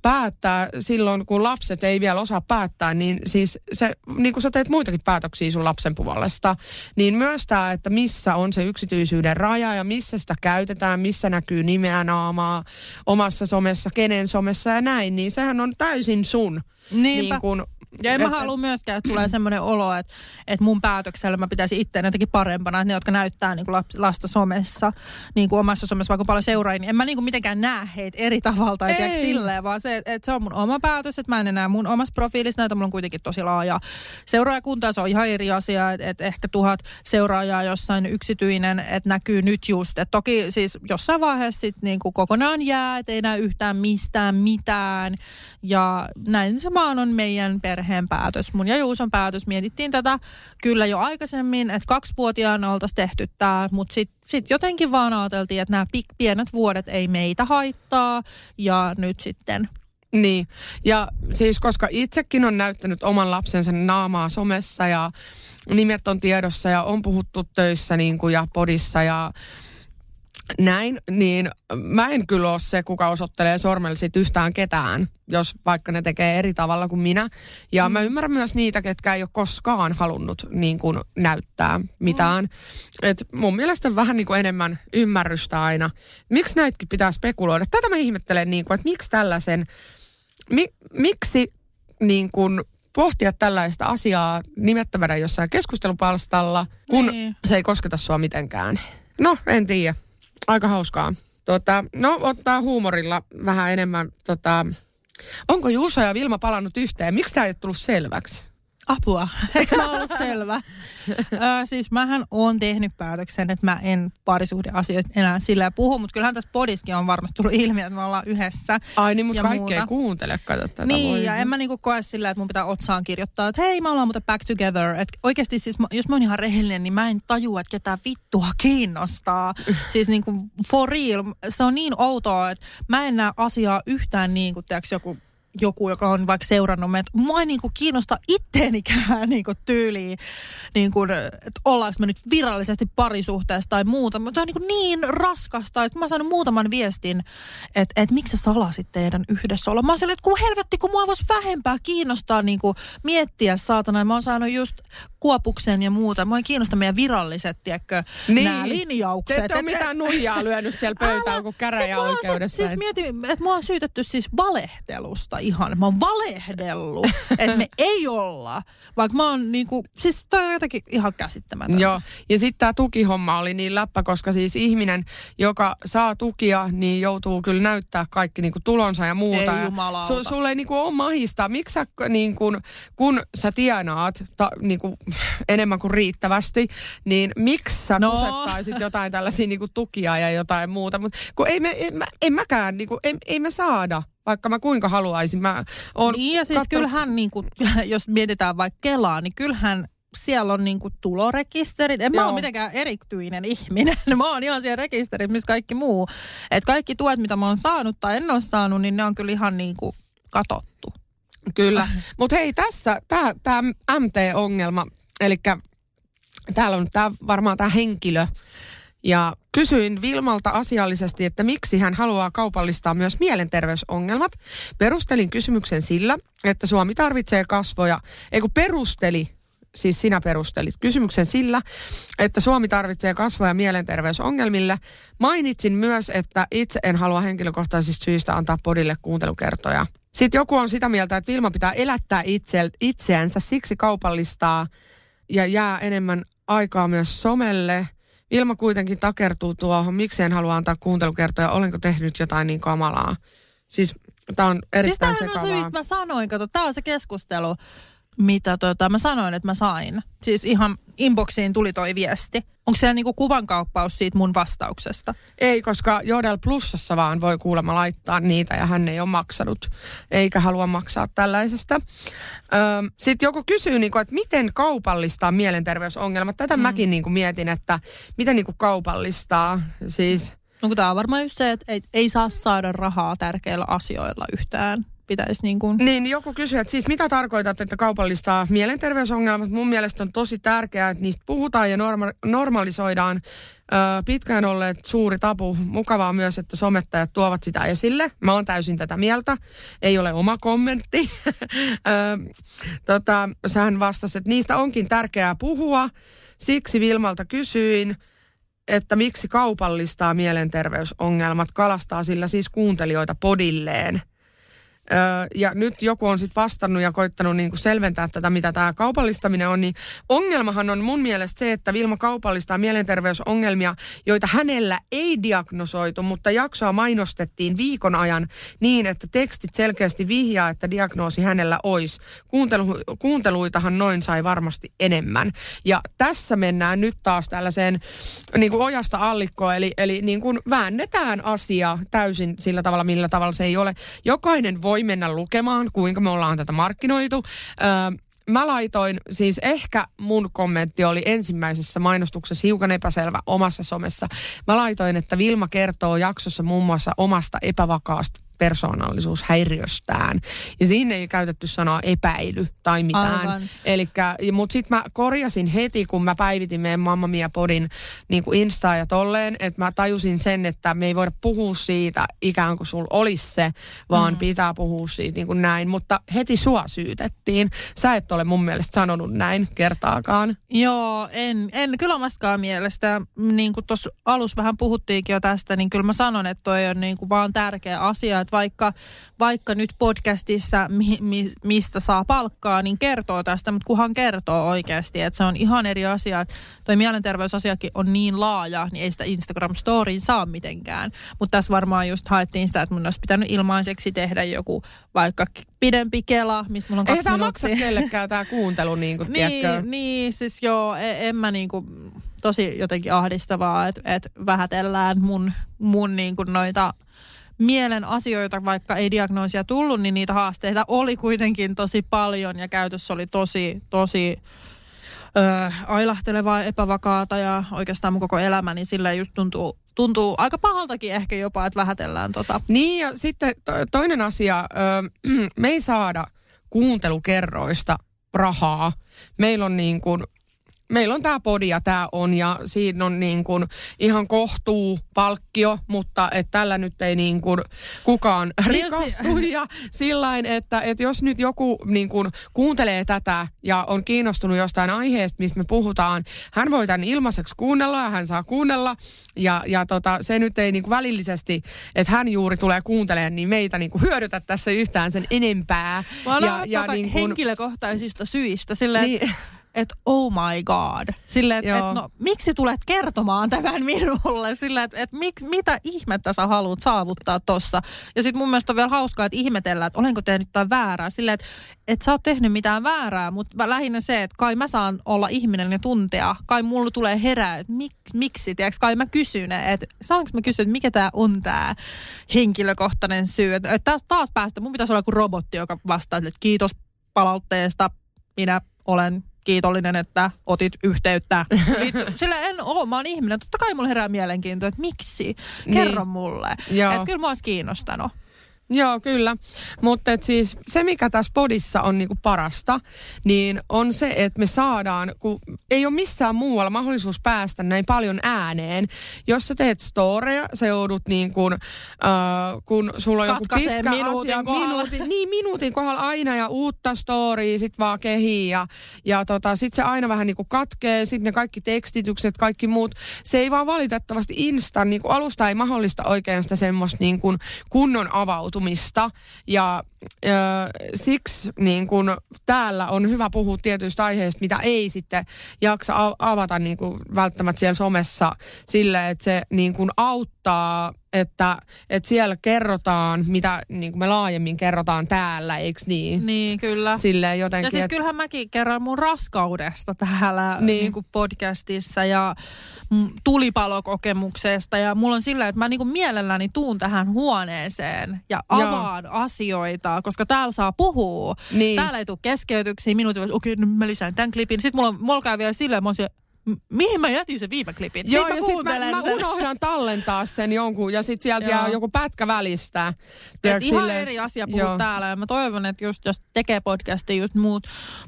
päättää silloin, kun lapset ei vielä osaa päättää, niin siis se, niin kuin sä teet muitakin päätöksiä sun lapsen puolesta, niin myös tämä, että missä on se yksityisyyden raja ja missä sitä käytetään, missä näkyy nimeä naamaa omassa somessa, kenen somessa ja näin, niin sehän on täysin sun Niinpä. niin kuin ja en mä halua myöskään, että tulee semmoinen olo, että, että mun päätöksellä mä pitäisi itse jotenkin parempana, että ne, jotka näyttää niin kuin lasta somessa, niin kuin omassa somessa vaikka paljon seuraajia, niin en mä niin kuin mitenkään näe heitä eri tavalla tai tiedä, silleen, vaan se, että se on mun oma päätös, että mä en enää mun omassa profiilissa näytä, mulla on kuitenkin tosi laaja seuraajakunta, se on ihan eri asia, että, että ehkä tuhat seuraajaa jossain yksityinen, että näkyy nyt just, että toki siis jossain vaiheessa sit niin kuin kokonaan jää, että ei näe yhtään mistään mitään, ja näin se vaan on meidän perhe perheen päätös. Mun ja Juuson päätös. Mietittiin tätä kyllä jo aikaisemmin, että kaksivuotiaana oltaisiin tehty tämä, mutta sitten sit jotenkin vaan ajateltiin, että nämä pienet vuodet ei meitä haittaa ja nyt sitten niin, ja siis koska itsekin on näyttänyt oman lapsensa naamaa somessa ja nimet on tiedossa ja on puhuttu töissä niin kuin ja podissa ja näin, niin mä en kyllä ole se, kuka osoittelee sormella sit yhtään ketään, jos vaikka ne tekee eri tavalla kuin minä. Ja mm. mä ymmärrän myös niitä, ketkä ei ole koskaan halunnut niin kuin, näyttää mitään. Mm. Et mun mielestä vähän niin kuin enemmän ymmärrystä aina. Miksi näitäkin pitää spekuloida? Tätä mä ihmettelen, niin kuin, että miksi tällaisen, mi, miksi niin kuin, pohtia tällaista asiaa nimettävänä jossain keskustelupalstalla, kun niin. se ei kosketa sua mitenkään. No, en tiedä aika hauskaa. Tota, no, ottaa huumorilla vähän enemmän. Tota, onko Juuso ja Vilma palannut yhteen? Miksi tämä ei tullut selväksi? Apua, eikö mä ollut selvä? Ö, siis mähän on tehnyt päätöksen, että mä en parisuhdeasioista enää sillä puhu, mutta kyllähän tässä podiskin on varmasti tullut ilmi, että me ollaan yhdessä. Ai niin, mutta kaikki ei kuuntele, kato tätä. Niin, voi. ja en mä niinku koe sillä, että mun pitää otsaan kirjoittaa, että hei, mä ollaan muuten back together. Et oikeasti siis, jos mä oon ihan rehellinen, niin mä en tajua, että ketään vittua kiinnostaa. siis niinku for real, se on niin outoa, että mä en näe asiaa yhtään niin kuin, joku joku, joka on vaikka seurannut meitä. Mua ei niin kuin kiinnosta itteenikään niin kuin tyyliin, niin kuin, että ollaanko me nyt virallisesti parisuhteessa tai muuta. Mutta on niin, niin raskasta, että mä oon saanut muutaman viestin, että, että miksi sä salasit teidän yhdessä olla. Mä oon että kun helvetti, kun mua voisi vähempää kiinnostaa niin kuin miettiä saatana. Mä oon saanut just kuopuksen ja muuta. Mua ei kiinnosta meidän viralliset, tiedätkö, niin. nämä linjaukset. Te ette ole mitään nuijaa lyönyt siellä pöytään kuin käräjäoikeudessa. Siis mietin, että mua on syytetty siis valehtelusta ihan, mä oon valehdellut, että me ei olla. Vaikka mä oon niinku, siis toi on jotenkin ihan käsittämätöntä. Joo, ja sitten tämä tukihomma oli niin läppä, koska siis ihminen, joka saa tukia, niin joutuu kyllä näyttää kaikki niinku tulonsa ja muuta. Ei jumalauta. su, sulle ei niinku ole mahista. Miksi sä, niinku, kun sä tienaat ta, niinku, enemmän kuin riittävästi, niin miksi sä No. no. kusettaisit jotain tällaisia niinku tukia ja jotain muuta. Mutta kun ei me, en, mä, en mäkään, niinku, ei, ei me saada, vaikka mä kuinka haluaisin. Mä oon Niin ja siis kattonut- kyllähän, niin kuin, jos mietitään vaikka Kelaa, niin kyllähän siellä on niin kuin tulorekisterit. En mä Joo. ole mitenkään erityinen ihminen. Mä oon ihan siellä rekisterit, missä kaikki muu. Et kaikki tuet, mitä mä oon saanut tai en ole saanut, niin ne on kyllä ihan niin kuin katottu. Kyllä. Mutta hei, tässä tämä MT-ongelma, eli täällä on tää, varmaan tämä henkilö. Ja kysyin Vilmalta asiallisesti, että miksi hän haluaa kaupallistaa myös mielenterveysongelmat. Perustelin kysymyksen sillä, että Suomi tarvitsee kasvoja. Ei kun perusteli, siis sinä perustelit kysymyksen sillä, että Suomi tarvitsee kasvoja mielenterveysongelmille. Mainitsin myös, että itse en halua henkilökohtaisista syistä antaa podille kuuntelukertoja. Sitten joku on sitä mieltä, että Vilma pitää elättää itse, itseänsä, siksi kaupallistaa ja jää enemmän aikaa myös somelle. Vilma kuitenkin takertuu tuohon, miksi en halua antaa kuuntelukertoja, olenko tehnyt jotain niin kamalaa. Siis tämä on Siis erittäin tämähän on se, sekavaa. mistä mä sanoin, kato, tää on se keskustelu, mitä tota, mä sanoin, että mä sain. Siis ihan inboxiin tuli toi viesti. Onko siellä niinku kuvankauppaus siitä mun vastauksesta? Ei, koska Jodel Plusassa vaan voi kuulemma laittaa niitä ja hän ei ole maksanut, eikä halua maksaa tällaisesta. Sitten joku kysyy, niinku, että miten kaupallistaa mielenterveysongelmat. Tätä mm. mäkin niinku mietin, että miten niinku kaupallistaa. Siis, No kun tää on varmaan just se, että ei, ei saa saada rahaa tärkeillä asioilla yhtään. Pitäisi niin kuin... niin joku kysyy, että siis mitä tarkoitat, että kaupallistaa mielenterveysongelmat? Mun mielestä on tosi tärkeää, että niistä puhutaan ja norma- normalisoidaan. Ö, pitkään olleet suuri tabu. Mukavaa myös, että somettajat tuovat sitä esille. Mä oon täysin tätä mieltä. Ei ole oma kommentti. Ö, tota, sähän vastasi, että niistä onkin tärkeää puhua. Siksi Vilmalta kysyin, että miksi kaupallistaa mielenterveysongelmat, kalastaa sillä siis kuuntelijoita podilleen. Öö, ja nyt joku on sitten vastannut ja koittanut niinku selventää tätä, mitä tämä kaupallistaminen on, niin ongelmahan on mun mielestä se, että Vilma kaupallistaa mielenterveysongelmia, joita hänellä ei diagnosoitu, mutta jaksoa mainostettiin viikon ajan niin, että tekstit selkeästi vihjaa, että diagnoosi hänellä olisi. Kuuntelu, kuunteluitahan noin sai varmasti enemmän. Ja tässä mennään nyt taas tällaiseen niin kuin ojasta allikkoon, eli, eli niin kuin väännetään asia täysin sillä tavalla, millä tavalla se ei ole. Jokainen voi mennä lukemaan, kuinka me ollaan tätä markkinoitu. Öö, Mä laitoin, siis ehkä mun kommentti oli ensimmäisessä mainostuksessa hiukan epäselvä omassa somessa. Mä laitoin, että Vilma kertoo jaksossa muun muassa omasta epävakaasta persoonallisuushäiriöstään. Ja siinä ei käytetty sanaa epäily tai mitään. Mutta sitten mä korjasin heti, kun mä päivitin meidän Mamma Mia Podin niin kuin Instaa ja tolleen, että mä tajusin sen, että me ei voida puhua siitä ikään kuin sulla olisi se, vaan mm. pitää puhua siitä niin kuin näin. Mutta heti sua syytettiin. Sä et ole mun mielestä sanonut näin kertaakaan. Joo, en, en kyllä omastakaan mielestä. Niin kuin tuossa alussa vähän puhuttiinkin jo tästä, niin kyllä mä sanon, että toi on niin kuin vaan tärkeä asia, että vaikka, vaikka nyt podcastissa, mi, mi, mistä saa palkkaa, niin kertoo tästä, mutta kunhan kertoo oikeasti, että se on ihan eri asia. Että toi mielenterveysasiakin on niin laaja, niin ei sitä Instagram-storiin saa mitenkään. Mutta tässä varmaan just haettiin sitä, että mun olisi pitänyt ilmaiseksi tehdä joku vaikka pidempi kela, mistä mulla on Ei kaksi tämä maksa kellekään tämä kuuntelu, niin kuin, tiedätkö? Niin, niin, siis joo, en, en mä niinku, tosi jotenkin ahdistavaa, että et vähätellään mun, mun niinku noita mielen asioita, vaikka ei diagnoosia tullut, niin niitä haasteita oli kuitenkin tosi paljon ja käytössä oli tosi, tosi ö, ailahtelevaa, epävakaata ja oikeastaan mun koko elämä, niin sillä just tuntuu, tuntuu aika pahaltakin ehkä jopa, että vähätellään tota. Niin ja sitten to, toinen asia, me ei saada kuuntelukerroista rahaa. Meillä on niin kuin meillä on tämä podi ja tämä on ja siinä on niin kuin ihan kohtuu palkkio, mutta että tällä nyt ei niin kuin kukaan rikastu. Ja sillain, että, että jos nyt joku niin kuin kuuntelee tätä ja on kiinnostunut jostain aiheesta, mistä me puhutaan, hän voi tämän ilmaiseksi kuunnella ja hän saa kuunnella. Ja, ja tota, se nyt ei niin kuin välillisesti, että hän juuri tulee kuuntelemaan, niin meitä niin kuin hyödytä tässä yhtään sen enempää. Mä ja, ja niin kuin... henkilökohtaisista syistä, silleen, niin että oh my god. Silleen, että et, no miksi tulet kertomaan tämän minulle? Silleen, että et, mik, mitä ihmettä sä haluat saavuttaa tossa? Ja sitten mun mielestä on vielä hauskaa, että ihmetellään, että olenko tehnyt jotain väärää. Silleen, että et sä oot tehnyt mitään väärää, mutta lähinnä se, että kai mä saan olla ihminen ja tuntea. Kai mulla tulee herää, että mik, miksi, tiedätkö? Kai mä kysyn, että saanko mä kysyä, että mikä tämä on tämä henkilökohtainen syy. Että et taas, taas päästä, mun pitäisi olla kuin robotti, joka vastaa, että kiitos palautteesta, minä olen kiitollinen, että otit yhteyttä. Sillä en ole, mä oon ihminen. Totta kai mulla herää mielenkiintoa, että miksi? Kerro niin. mulle. Että kyllä mua olisi kiinnostanut. Joo, kyllä. Mutta siis se, mikä tässä podissa on niinku parasta, niin on se, että me saadaan, kun ei ole missään muualla mahdollisuus päästä näin paljon ääneen. Jos sä teet storeja, sä joudut niin kuin, äh, kun sulla on Katkaisee joku pitkä minuutin asia, kohdalla. minuutin, niin minuutin kohdalla aina ja uutta storya, sit vaan kehii ja, ja tota, sit se aina vähän niinku katkee, sit ne kaikki tekstitykset, kaikki muut. Se ei vaan valitettavasti instan, niinku alusta ei mahdollista oikein sitä semmoista niinku kunnon avautumista avautumista ja ö, siksi niin kun täällä on hyvä puhua tietyistä aiheista, mitä ei sitten jaksa avata niin välttämättä siellä somessa sille, että se niin kun auttaa että, että siellä kerrotaan, mitä niin kuin me laajemmin kerrotaan täällä, eikö niin? Niin, kyllä. Silleen jotenkin, ja siis et... kyllähän mäkin kerron mun raskaudesta täällä niin. Niin kuin podcastissa ja tulipalokokemuksesta. Ja mulla on sillä, että mä niin kuin mielelläni tuun tähän huoneeseen ja avaan Joo. asioita, koska täällä saa puhua. Niin. Täällä ei tule keskeytyksiä, minuutin, okei, okay, mä lisään tämän klipin. Sitten mulla, mulla käy vielä silleen, mä mihin mä jätin sen viime klipin? Joo, ja sitten mä, mä unohdan tallentaa sen jonkun, ja sitten sieltä jää joku pätkä välistä. Et ihan sille, eri asia puhua täällä, ja mä toivon, että just jos tekee podcastia just muut,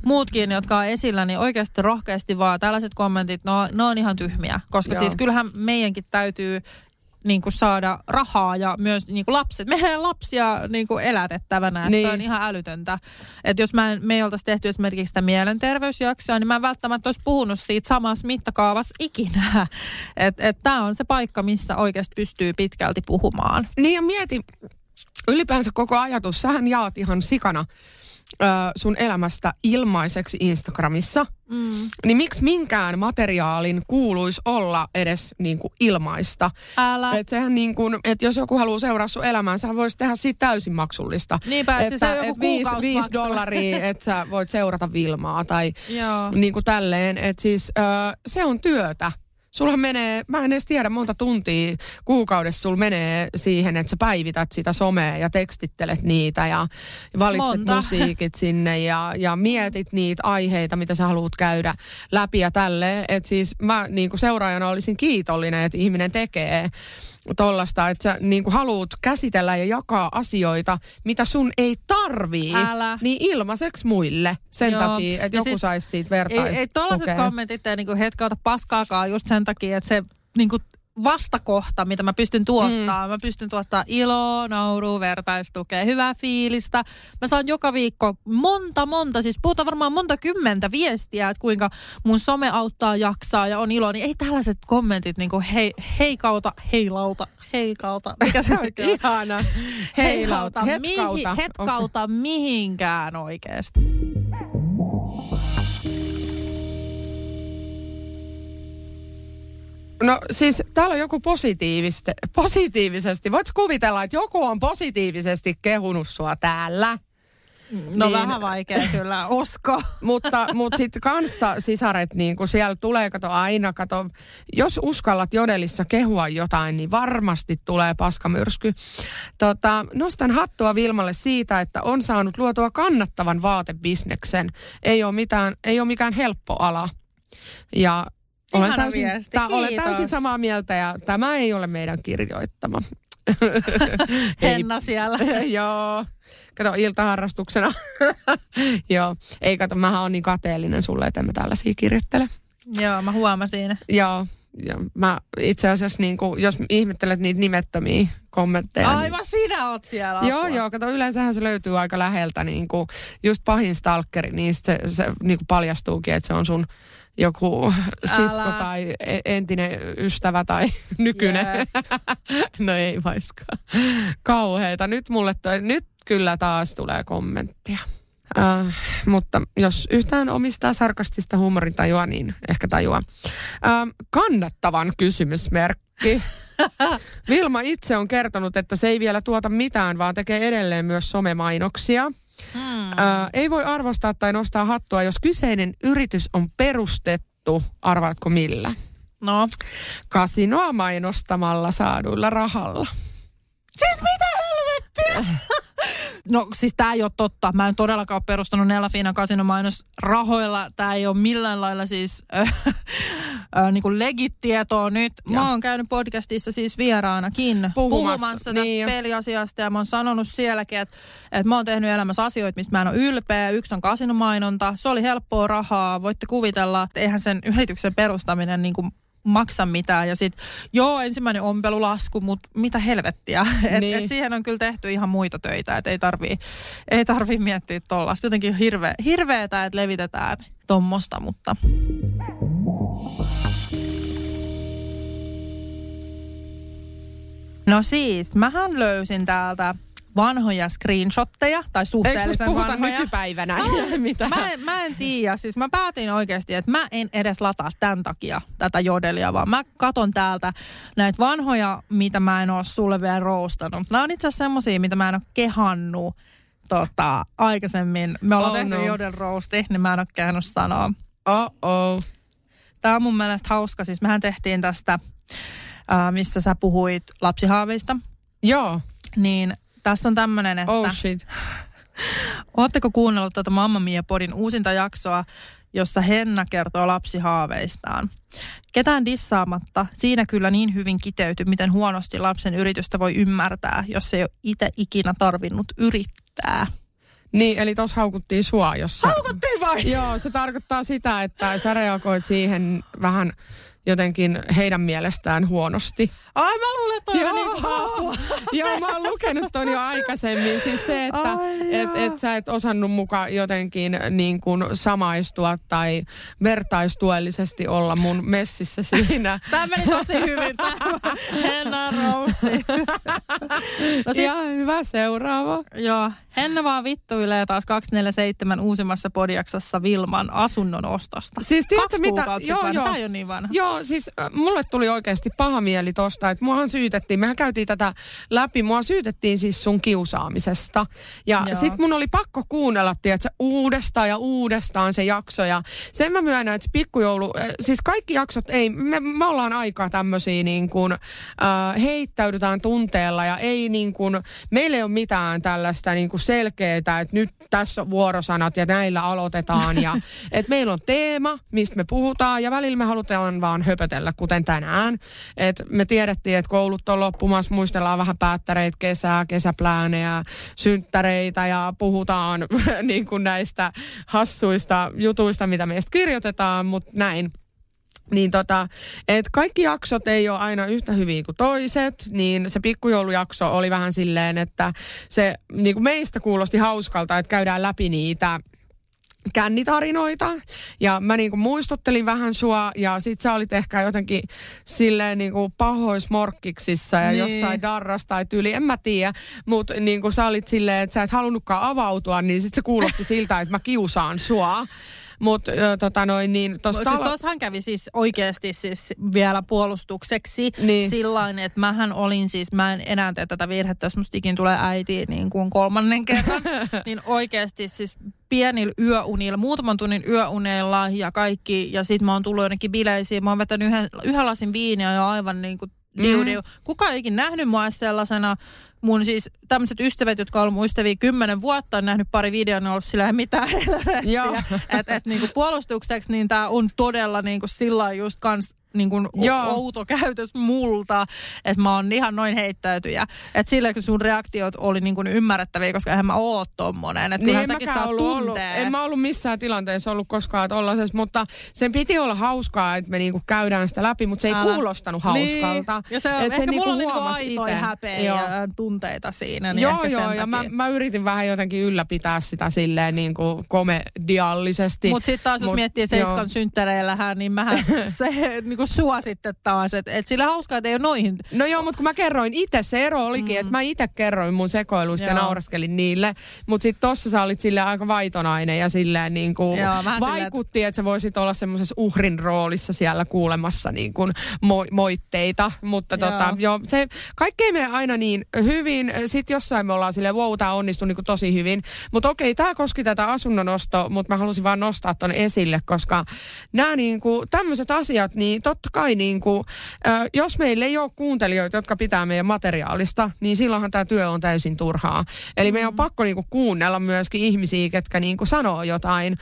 muutkin, jotka on esillä, niin oikeasti rohkeasti vaan tällaiset kommentit, no, ne on ihan tyhmiä. Koska Joo. siis kyllähän meidänkin täytyy niin kuin saada rahaa ja myös niin kuin lapset. Mehän lapsia niin kuin elätettävänä, niin. että on ihan älytöntä. Että jos mä en, me ei oltaisi tehty esimerkiksi sitä mielenterveysjaksoa, niin mä en välttämättä olisi puhunut siitä samassa mittakaavassa ikinä. Että et, tämä on se paikka, missä oikeasti pystyy pitkälti puhumaan. Niin ja mieti, ylipäänsä koko ajatus, sähän jaat ihan sikana ö, sun elämästä ilmaiseksi Instagramissa, mm. niin miksi minkään materiaalin kuuluisi olla edes niin kuin ilmaista? Älä. Et sehän niin kuin, että jos joku haluaa seuraa sun elämää, sä voisi tehdä siitä täysin maksullista. Niinpä, että, se on joku et viisi, viisi dollaria, että sä voit seurata Vilmaa tai niin kuin tälleen. Että siis ö, se on työtä. Sulla menee, mä en edes tiedä monta tuntia kuukaudessa sulla menee siihen, että sä päivität sitä somea ja tekstittelet niitä ja valitset monta. musiikit sinne ja, ja mietit niitä aiheita, mitä sä haluat käydä läpi ja tälleen. Että siis mä niin kuin seuraajana olisin kiitollinen, että ihminen tekee tollasta, että sä niin kuin haluat käsitellä ja jakaa asioita, mitä sun ei tarvii, Älä. niin ilmaiseksi muille sen Joo. takia, että joku siis, saisi siitä vertaista. Ei, ei tollaset kommentit ei niin hetkauta paskaakaan just sen takia, että se niin kuin vastakohta, mitä mä pystyn tuottaa. Mm. Mä pystyn tuottaa iloa, naurua, vertaistukea, hyvää fiilistä. Mä saan joka viikko monta, monta, siis puhutaan varmaan monta kymmentä viestiä, että kuinka mun some auttaa jaksaa ja on ilo. Niin ei tällaiset kommentit niin kuin hei, heikauta, heilauta, heikauta. Mikä se oikein Ihana. Heilauta, hetkauta. Mihin, hetkauta mihinkään oikeasti. No siis täällä on joku positiivisesti, positiivisesti. Voitko kuvitella, että joku on positiivisesti kehunut sua täällä? No niin, vähän vaikea kyllä usko. mutta mutta sitten kanssa sisaret, niin kun siellä tulee, kato aina, kato, jos uskallat jodelissa kehua jotain, niin varmasti tulee paskamyrsky. Tota, nostan hattua Vilmalle siitä, että on saanut luotua kannattavan vaatebisneksen. Ei ole, mitään, ei ole mikään helppo ala. Ja olen täysin, viesti. Ta, olen täysin samaa mieltä ja tämä ei ole meidän kirjoittama. Henna siellä. Joo. Kato, iltaharrastuksena. Joo. Ei kato, mähän on niin kateellinen sulle, että emme tällaisia kirjoittele. Joo, mä huomasin. Joo. Ja mä itse asiassa, niin kuin, jos ihmettelet niitä nimettömiä kommentteja. Aivan niin, sinä oot siellä. Joo, apua. joo, kato yleensähän se löytyy aika läheltä, niin kuin, just pahin stalkeri, niin se, se niin kuin paljastuukin, että se on sun joku sisko Älä. tai e- entinen ystävä tai nykyinen. Yeah. no ei vaiskaan. Kauheita. Nyt mulle toi, nyt kyllä taas tulee kommenttia. Uh, mutta jos yhtään omistaa sarkastista huumorintajua, niin ehkä tajua. Uh, kannattavan kysymysmerkki. Vilma itse on kertonut, että se ei vielä tuota mitään, vaan tekee edelleen myös somemainoksia. Hmm. Uh, ei voi arvostaa tai nostaa hattua, jos kyseinen yritys on perustettu, arvaatko millä? No. Kasinoa mainostamalla saaduilla rahalla. Siis mitä helvettiä? No siis tämä ei ole totta. Mä en todellakaan ole perustanut kasinomainos rahoilla. Tämä ei ole millään lailla siis äh, äh, niin kuin legit-tietoa nyt. Ja. Mä oon käynyt podcastissa siis vieraanakin puhumassa, puhumassa tästä niin. peliasiasta ja mä oon sanonut sielläkin, että, että mä oon tehnyt elämässä asioita, mistä mä en ole ylpeä. Yksi on kasinomainonta. Se oli helppoa rahaa. Voitte kuvitella, että eihän sen yrityksen perustaminen niin kuin maksa mitään. Ja sitten, joo, ensimmäinen ompelulasku, mutta mitä helvettiä. Et, niin. et siihen on kyllä tehty ihan muita töitä, että ei tarvii, ei tarvii miettiä tuollaista. Jotenkin hirve, hirveetä, että levitetään tuommoista, mutta... No siis, mähän löysin täältä vanhoja screenshotteja, tai suhteellisen Eikö vanhoja. nykypäivänä? Mä, Mitä? Mä, en, mä en tiedä. Siis mä päätin oikeasti, että mä en edes lataa tämän takia tätä jodelia, vaan mä katon täältä näitä vanhoja, mitä mä en ole sulle vielä roostanut. Nämä on itse asiassa semmosia, mitä mä en ole kehannut tota, aikaisemmin. Me ollaan oh, tehty no. jodel roosti, niin mä en ole kehannut sanoa. Oh-oh. Tämä on mun mielestä hauska. Siis mehän tehtiin tästä, äh, mistä sä puhuit lapsihaaveista. Joo. Niin tässä on tämmöinen, että... Oh shit. Oletteko kuunnellut tätä Mamma Mia podin uusinta jaksoa, jossa Henna kertoo lapsihaaveistaan? Ketään dissaamatta, siinä kyllä niin hyvin kiteyty, miten huonosti lapsen yritystä voi ymmärtää, jos ei ole itse ikinä tarvinnut yrittää. Niin, eli tuossa haukuttiin sua, jossa... Haukuttiin vai? Joo, se tarkoittaa sitä, että sä reagoit siihen vähän jotenkin heidän mielestään huonosti. Ai mä luulen, että toi Joo. niin Joo, mä oon lukenut ton jo aikaisemmin. Siis se, että et, et sä et osannut muka jotenkin niin kuin samaistua tai vertaistuellisesti olla mun messissä siinä. Tämä meni tosi hyvin. Henna rousti. no sit, hyvä seuraava. Joo, Henna vaan vittuilee taas 247 uusimmassa podiaksassa Vilman asunnon ostosta. Siis tiedätkö mitä? Joo, joo. Tämä ei ole niin vanha. Joo, siis äh, mulle tuli oikeasti paha mieli tosta, että muahan syytettiin, mehän käytiin tätä läpi, mua syytettiin siis sun kiusaamisesta. Ja joo. sit mun oli pakko kuunnella, tiedätkö, uudestaan ja uudestaan se jakso. Ja sen mä myönnän, että pikkujoulu, äh, siis kaikki jaksot ei, me, me ollaan aika tämmöisiä niin kuin, äh, heittäydytään tunteella ja ei niin kuin, meillä ei ole mitään tällaista niin kuin selkeää, että nyt tässä vuorosanat ja näillä aloitetaan. Ja, et meillä on teema, mistä me puhutaan ja välillä me halutaan vaan höpötellä, kuten tänään. Et me tiedettiin, että koulut on loppumassa, muistellaan vähän päättäreitä, kesää, kesäpläänejä, synttäreitä ja puhutaan niin kuin näistä hassuista jutuista, mitä meistä kirjoitetaan, mutta näin. Niin tota, että kaikki jaksot ei ole aina yhtä hyviä kuin toiset, niin se pikkujoulujakso oli vähän silleen, että se niin kuin meistä kuulosti hauskalta, että käydään läpi niitä kännitarinoita. Ja mä niinku muistuttelin vähän sua ja sit sä olit ehkä jotenkin silleen niinku pahoismorkkiksissa ja niin. jossain darras tai tyli, en mä tiedä. Mutta niinku sä olit silleen, että sä et halunnutkaan avautua, niin sit se kuulosti siltä, että mä kiusaan sua. Mutta tota noin, niin tossa siis tossahan kävi siis oikeasti siis vielä puolustukseksi niin. sillain, että mähän olin siis, mä en enää tee tätä virhettä, jos musta ikin tulee äiti niin kuin kolmannen kerran, niin oikeasti siis pienillä yöunilla, muutaman tunnin yöuneilla ja kaikki, ja sit mä oon tullut jonnekin bileisiin, mä oon vetänyt yhden, yhden lasin viiniä ja aivan niin kuin diu, diu. Mm. Kuka ei ikin nähnyt mua sellaisena. Mun siis tämmöiset ystävät, jotka on ollut mun ystäviä kymmenen vuotta, on nähnyt pari videoa, ne on ollut sillä mitään että et, niinku puolustukseksi, niin tää on todella niinku sillä just kans niin kuin Joo. outo käytös multa, että mä oon ihan noin heittäytyjä. Että sillä kun sun reaktiot oli niin kuin ymmärrettäviä, koska eihän mä oo tommonen. Että Niin en säkin saa ollut, ollut, en mä ollut missään tilanteessa ollut koskaan tollaisessa, mutta sen piti olla hauskaa, että me niinku käydään sitä läpi, mutta se ei Älä. kuulostanut hauskalta. Niin. Ja se, Et ehkä niinku mulla oli niinku aitoja häpeä Joo. ja tunteita siinä. Niin Joo, joo, ja mä, mä yritin vähän jotenkin ylläpitää sitä silleen niin kuin komediallisesti. Mutta sitten taas jos Mut miettii. Seiskan synttäreillähän, niin mähän se niinku suositte taas, että et sillä hauskaa, että ei ole noihin. No joo, mutta kun mä kerroin itse, se ero olikin, mm. että mä itse kerroin mun sekoiluista ja Joo. nauraskelin niille. Mutta sitten tossa sä olit silleen aika vaitonainen ja silleen niin kuin Joo, vaikutti, että sä voisit olla semmoisessa uhrin roolissa siellä kuulemassa niin kuin mo- moitteita. Mutta Joo. tota, joo, se kaikki ei mene aina niin hyvin. Sitten jossain me ollaan silleen, wow, tää onnistui niin kuin tosi hyvin. Mutta okei, tämä koski tätä asunnonostoa, mutta mä halusin vaan nostaa ton esille, koska nämä niin kuin, tämmöiset asiat, niin totta kai niin kuin, jos meillä ei ole kuuntelijoita, jotka pitää meidän materiaalista, niin silloinhan tämä työ on täysin turhaa. Eli meidän on pakko niin kuin, kuunnella myöskin ihmisiä, ketkä niin kuin, sanoo jotain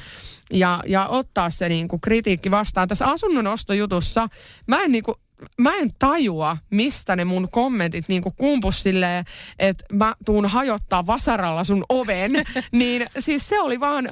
ja, ja ottaa se niin kuin, kritiikki vastaan. Tässä asunnonostojutussa mä en niin kuin, mä en tajua, mistä ne mun kommentit niinku kumpus silleen, että mä tuun hajottaa vasaralla sun oven. niin siis se oli vaan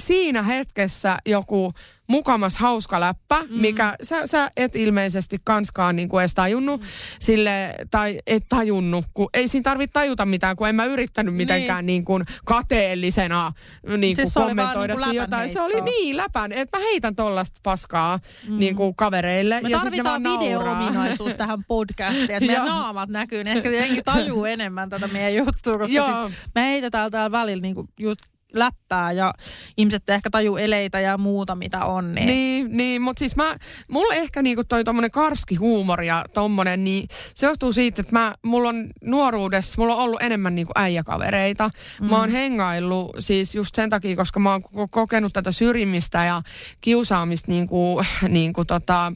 siinä hetkessä joku mukamas hauska läppä, mm. mikä sä, sä et ilmeisesti kanskaan niinku edes tajunnut, mm. sille, tai et tajunnut, kun ei siinä tarvitse tajuta mitään, kun en mä yrittänyt mitenkään niin. kuin kateellisena niin kuin Siis kommentoida siinä läpän jotain. Se oli niin läpän, että mä heitän tollasta paskaa mm. niin kuin kavereille. Me ja tarvitaan video-ominaisuus tähän podcastiin, että meidän naamat näkyy, niin ehkä jengi tajuu enemmän tätä meidän juttua, koska Joo. siis me heitetään täällä välillä niinku just läppää ja ihmiset ehkä tajuu eleitä ja muuta, mitä on. Niin. Niin, niin mutta siis mä, mulla ehkä niinku toi tommonen karski huumori ja tommonen, niin se johtuu siitä, että mä, mulla on nuoruudessa, mulla on ollut enemmän niinku äijäkavereita. Mm. Mä oon hengaillut siis just sen takia, koska mä oon ko- kokenut tätä syrjimistä ja kiusaamista niinku, niinku tota,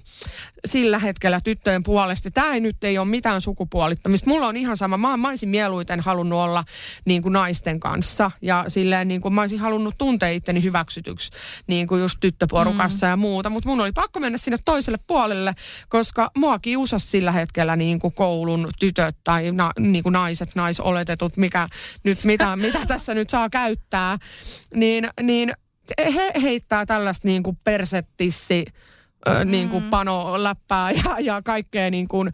sillä hetkellä tyttöjen puolesta. Tämä ei nyt ei ole mitään sukupuolittamista. Mulla on ihan sama. Mä, mä olisin mieluiten halunnut olla niin kuin naisten kanssa ja silleen niin kuin mä olisin halunnut tuntea itteni hyväksytyksi niin kuin just tyttöporukassa mm. ja muuta. Mutta mun oli pakko mennä sinne toiselle puolelle, koska mua kiusasi sillä hetkellä niin kuin koulun tytöt tai na, niin kuin naiset, naisoletetut, mikä nyt, mitä, mitä tässä nyt saa käyttää. Niin, niin he heittää tällaista niin kuin persettissi ö, niin kuin pano läppää ja, ja kaikkea niin kuin,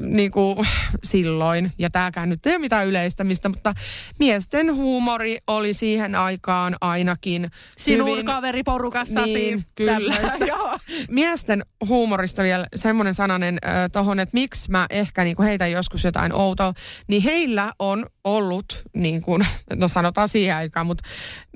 niin kuin silloin. Ja tämäkään nyt ei ole mitään yleistämistä, mutta miesten huumori oli siihen aikaan ainakin Sinun hyvin... kaveriporukassasi. Niin, kyllä. Joo. Miesten huumorista vielä semmoinen sananen äh, tohon, että miksi mä ehkä niin heitän joskus jotain outoa, niin heillä on ollut, niin kuin, no sanotaan siihen aikaan, mutta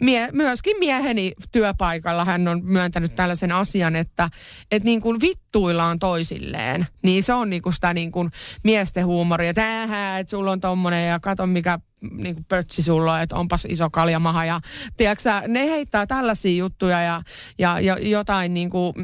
mie, myöskin mieheni työpaikalla hän on myöntänyt tällaisen asian, että et niin kuin vittuillaan toisilleen. Niin se on niin kuin sitä niin kuin miesten huumoria, että ähä, että sulla on tommonen ja kato mikä niin kuin pötsi sulla että onpas iso kaljamaha. Ja tiedätkö, ne heittää tällaisia juttuja ja, ja, ja jotain niin kuin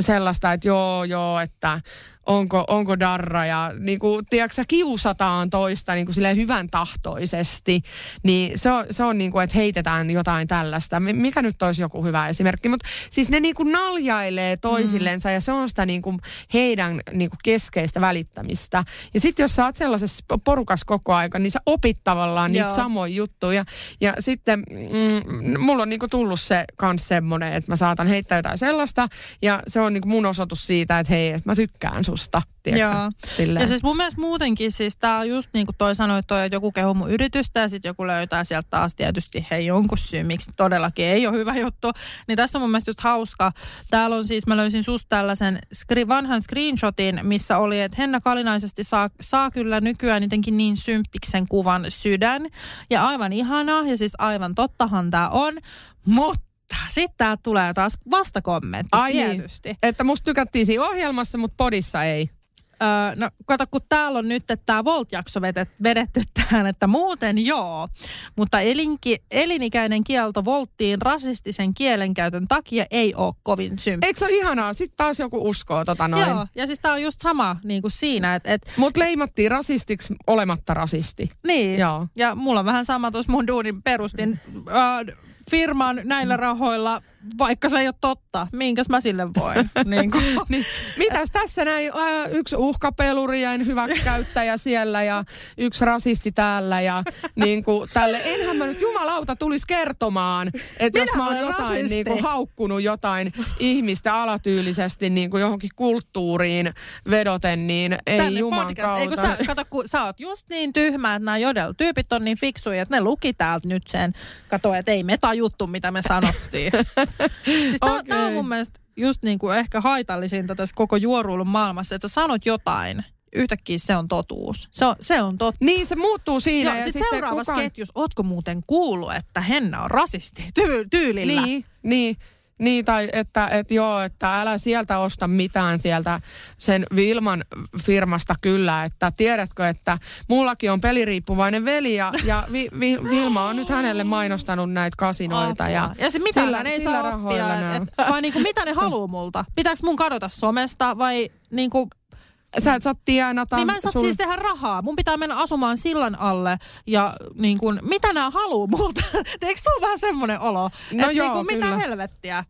sellaista, että joo, joo, että onko, onko darra ja niin kuin, tiedätkö, kiusataan toista niin kuin hyvän tahtoisesti. Niin se on, se on niin kuin, että heitetään jotain tällaista. Mi- Mikä nyt olisi joku hyvä esimerkki? Mutta siis ne niin kuin naljailee toisillensa mm. ja se on sitä niin kuin heidän niin kuin keskeistä välittämistä. Ja sitten jos sä oot sellaisessa porukas koko aika, niin sä opit tavallaan niitä Joo. samoja juttuja. Ja sitten mm, mulla on niinku tullut se kans semmonen, että mä saatan heittää jotain sellaista. Ja se on niinku mun osoitus siitä, että hei, että mä tykkään susta. Joo. Silleen. Ja siis mun mielestä muutenkin siis tää on just niin kuin toi sanoi, toi, että joku kehuu mun yritystä ja sitten joku löytää sieltä taas tietysti hei jonkun syy, miksi todellakin ei ole hyvä juttu. Niin tässä on mun mielestä just hauska. Täällä on siis, mä löysin susta tällaisen skri, vanhan screenshotin, missä oli, että Henna Kalinaisesti saa, saa kyllä nykyään jotenkin niin symppiksen kuvan sydän. Ja aivan ihanaa ja siis aivan tottahan tää on, mutta sitten tää tulee taas vastakommentti Ai niin. tietysti. Että musta tykättiin siinä ohjelmassa, mutta podissa ei. Öö, no kato, kun täällä on nyt tämä Volt-jakso vedet, vedetty tähän, että muuten joo, mutta elinki, elinikäinen kielto Volttiin rasistisen kielenkäytön takia ei ole kovin symppi. Eikö se ole ihanaa? Sitten taas joku uskoo tota noin. Joo, ja siis tämä on just sama niin kuin siinä, että et, Mut leimattiin rasistiksi olematta rasisti. niin, Joo. ja mulla on vähän sama tuossa mun duunin perustin äh, firman näillä rahoilla vaikka se ei ole totta, minkäs mä sille voin. niin kuin. niin, mitäs tässä näin, ää, yksi uhkapeluri ja hyväksikäyttäjä siellä ja yksi rasisti täällä ja niin kuin tälle. Enhän mä nyt jumalauta tulisi kertomaan, että jos mä oon jotain rasisti. niin kuin haukkunut jotain ihmistä alatyylisesti niin kuin johonkin kulttuuriin vedoten, niin ei Tänne juman podcast- Ei, kun kautta. sä, kato, kun sä oot just niin tyhmä, että nämä jodel-tyypit on niin fiksuja, että ne luki täältä nyt sen. Kato, että ei me tajuttu, mitä me sanottiin. siis tää, Okei. tää on mun mielestä just niin kuin ehkä haitallisinta tässä koko juoruilun maailmassa, että sä sanot jotain, yhtäkkiä se on totuus. Se on, se on totta. Niin, se muuttuu siinä. Joo, ja sit sitten seuraavassa kukaan... ketjussa, ootko muuten kuullut, että Henna on rasisti tyy- tyylillä? Niin, niin. Niin, tai että, että joo, että älä sieltä osta mitään sieltä sen Vilman firmasta kyllä, että tiedätkö, että mullakin on peliriippuvainen veli ja, ja vi, vi, Vilma on nyt hänelle mainostanut näitä kasinoita. Ja, ja se mitä sillä, ei sillä saa oppia, et, et, vai niinku, mitä ne haluaa multa? Pitääkö mun kadota somesta vai niinku, Sä et saa tienata. niin mä en saa sul- siis tehdä rahaa. Mun pitää mennä asumaan sillan alle ja niin kun, mitä nämä haluaa multa? Eikö sulla vähän semmoinen olo? No Et joo, niin kun, mitä helvettiä?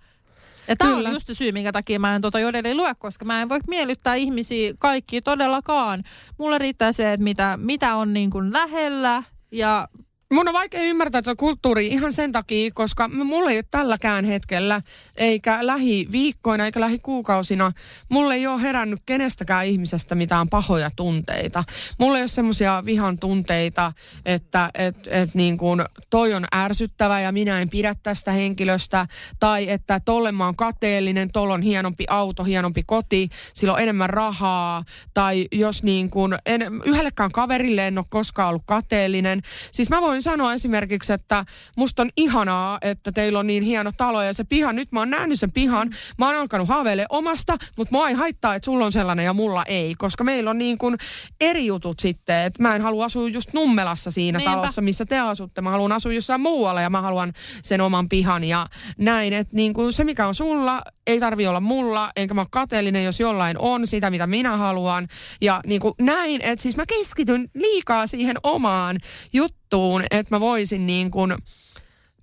Ja tämä on just se syy, minkä takia mä en tota jodeli lue, koska mä en voi miellyttää ihmisiä kaikki todellakaan. Mulle riittää se, että mitä, mitä on niin kuin lähellä ja Mun on vaikea ymmärtää tätä kulttuuria ihan sen takia, koska mulla ei ole tälläkään hetkellä, eikä lähiviikkoina eikä lähikuukausina, mulle ei ole herännyt kenestäkään ihmisestä mitään pahoja tunteita. Mulla ei ole semmoisia vihan tunteita, että et, et niin kuin toi on ärsyttävä ja minä en pidä tästä henkilöstä, tai että tolle mä oon kateellinen, tolla on hienompi auto, hienompi koti, sillä on enemmän rahaa, tai jos niin kuin, en, yhdellekään kaverille en ole koskaan ollut kateellinen. Siis mä voin sanoa esimerkiksi, että musta on ihanaa, että teillä on niin hieno talo ja se piha, nyt mä oon nähnyt sen pihan, mä oon alkanut haaveille omasta, mutta mua ei haittaa, että sulla on sellainen ja mulla ei, koska meillä on niin kuin eri jutut sitten, että mä en halua asua just Nummelassa siinä Niinpä. talossa, missä te asutte, mä haluan asua jossain muualla ja mä haluan sen oman pihan ja näin, että niin kuin se mikä on sulla, ei tarvi olla mulla, enkä mä ole kateellinen, jos jollain on sitä, mitä minä haluan. Ja niin kuin näin, että siis mä keskityn liikaa siihen omaan juttuun, että mä voisin niin kuin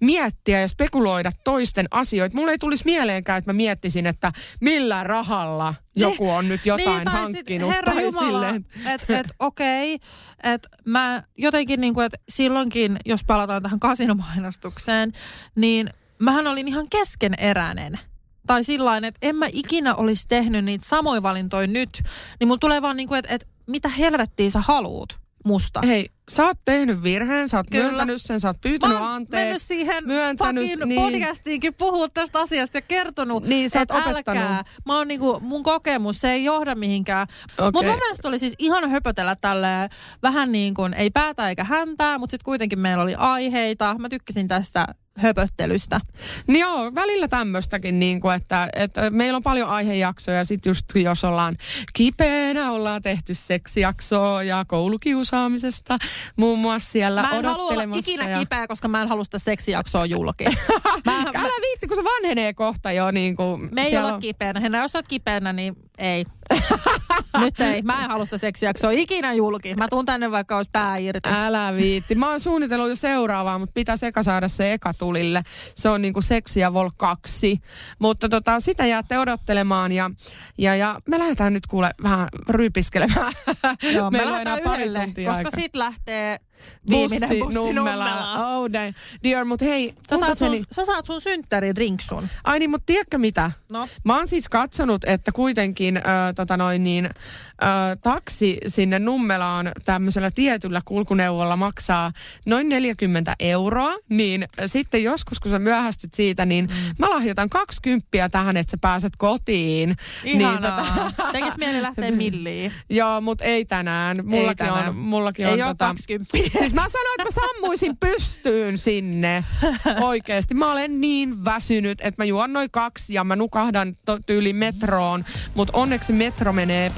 miettiä ja spekuloida toisten asioita. Mulle ei tulisi mieleenkään, että mä miettisin, että millä rahalla joku on nyt jotain niin, tai sit, hankkinut. Herra tai Jumala, että et, okei, että mä jotenkin niin kuin, että silloinkin, jos palataan tähän kasinomainostukseen, niin mähän olin ihan keskeneräinen. Tai sillain, että en mä ikinä olisi tehnyt niitä samoja valintoja nyt, niin mulla tulee vaan niin kuin, että, että mitä helvettiä sä haluut musta. Hei, sä oot tehnyt virheen, sä oot Kyllä. myöntänyt sen, sä oot Mä pyytänyt oon anteeksi. mennyt siihen myöntänyt, niin. podcastiinkin puhua tästä asiasta ja kertonut, Niin, sä oot että opettanut. älkää. Mä oon niinku, mun kokemus, se ei johda mihinkään. Okei. Mutta mun mielestä oli siis ihan höpötellä tälle vähän niin kuin, ei päätä eikä häntää, mutta sitten kuitenkin meillä oli aiheita. Mä tykkäsin tästä höpöttelystä. Niin joo, välillä tämmöistäkin, niin kuin, että, että meillä on paljon aihejaksoja ja sitten just jos ollaan kipeänä, ollaan tehty seksijaksoa ja koulukiusaamisesta muun muassa siellä Mä en odottelemassa. ikinä ja... kipeä, koska mä en halua sitä seksijaksoa julkiin. mä, mä, Älä viitti, kun se vanhenee kohta jo. Niin kuin, me ei olla on- kipeänä. Henna, jos sä oot kipeänä, niin ei. Nyt ei. Mä en halua sitä seksijaksoa ikinä julki. Mä tuun tänne vaikka olisi pää irti. Älä viitti. Mä oon suunnitellut jo seuraavaa, mutta pitäisi eka saada se eka tulille. Se on niinku seksi ja vol 2. Mutta tota, sitä jäätte odottelemaan ja, ja, ja me lähdetään nyt kuule vähän rypiskelemään. Joo, me enää lähdetään yhdelle, koska aikaa. sit lähtee viimeinen bussi, Nummelaan. Oh, damn. Dear, mut hei, Sä saat, sun, sä saat sun synttärin rinksun. Ai niin, mutta tiedätkö mitä? No. Mä oon siis katsonut, että kuitenkin äh, tota noin niin, äh, taksi sinne Nummelaan tämmöisellä tietyllä kulkuneuvolla maksaa noin 40 euroa, niin sitten joskus kun sä myöhästyt siitä, niin mm. mä lahjoitan 20 tähän, että sä pääset kotiin. Ihanaa. Niin, tota... Tekis mieli lähteä milliin. Joo, mutta ei tänään. Mullakin tänään. on, mullakin Ei on oo tota, 20. Siis mä sanoin, että mä sammuisin pystyyn sinne oikeesti. Mä olen niin väsynyt, että mä juon noin kaksi ja mä nukahdan to- tyyli metroon. Mutta onneksi metro menee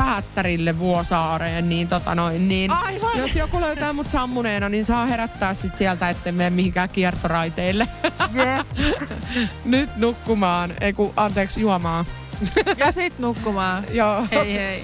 Päättärille Vuosaareen, niin tota noin. Niin Aivan. Jos joku löytää mut sammuneena, niin saa herättää sit sieltä, etten mene mihinkään kiertoraiteille. Yeah. Nyt nukkumaan, ei kun, anteeksi, juomaan. Ja sit nukkumaan. Joo. Hei hei.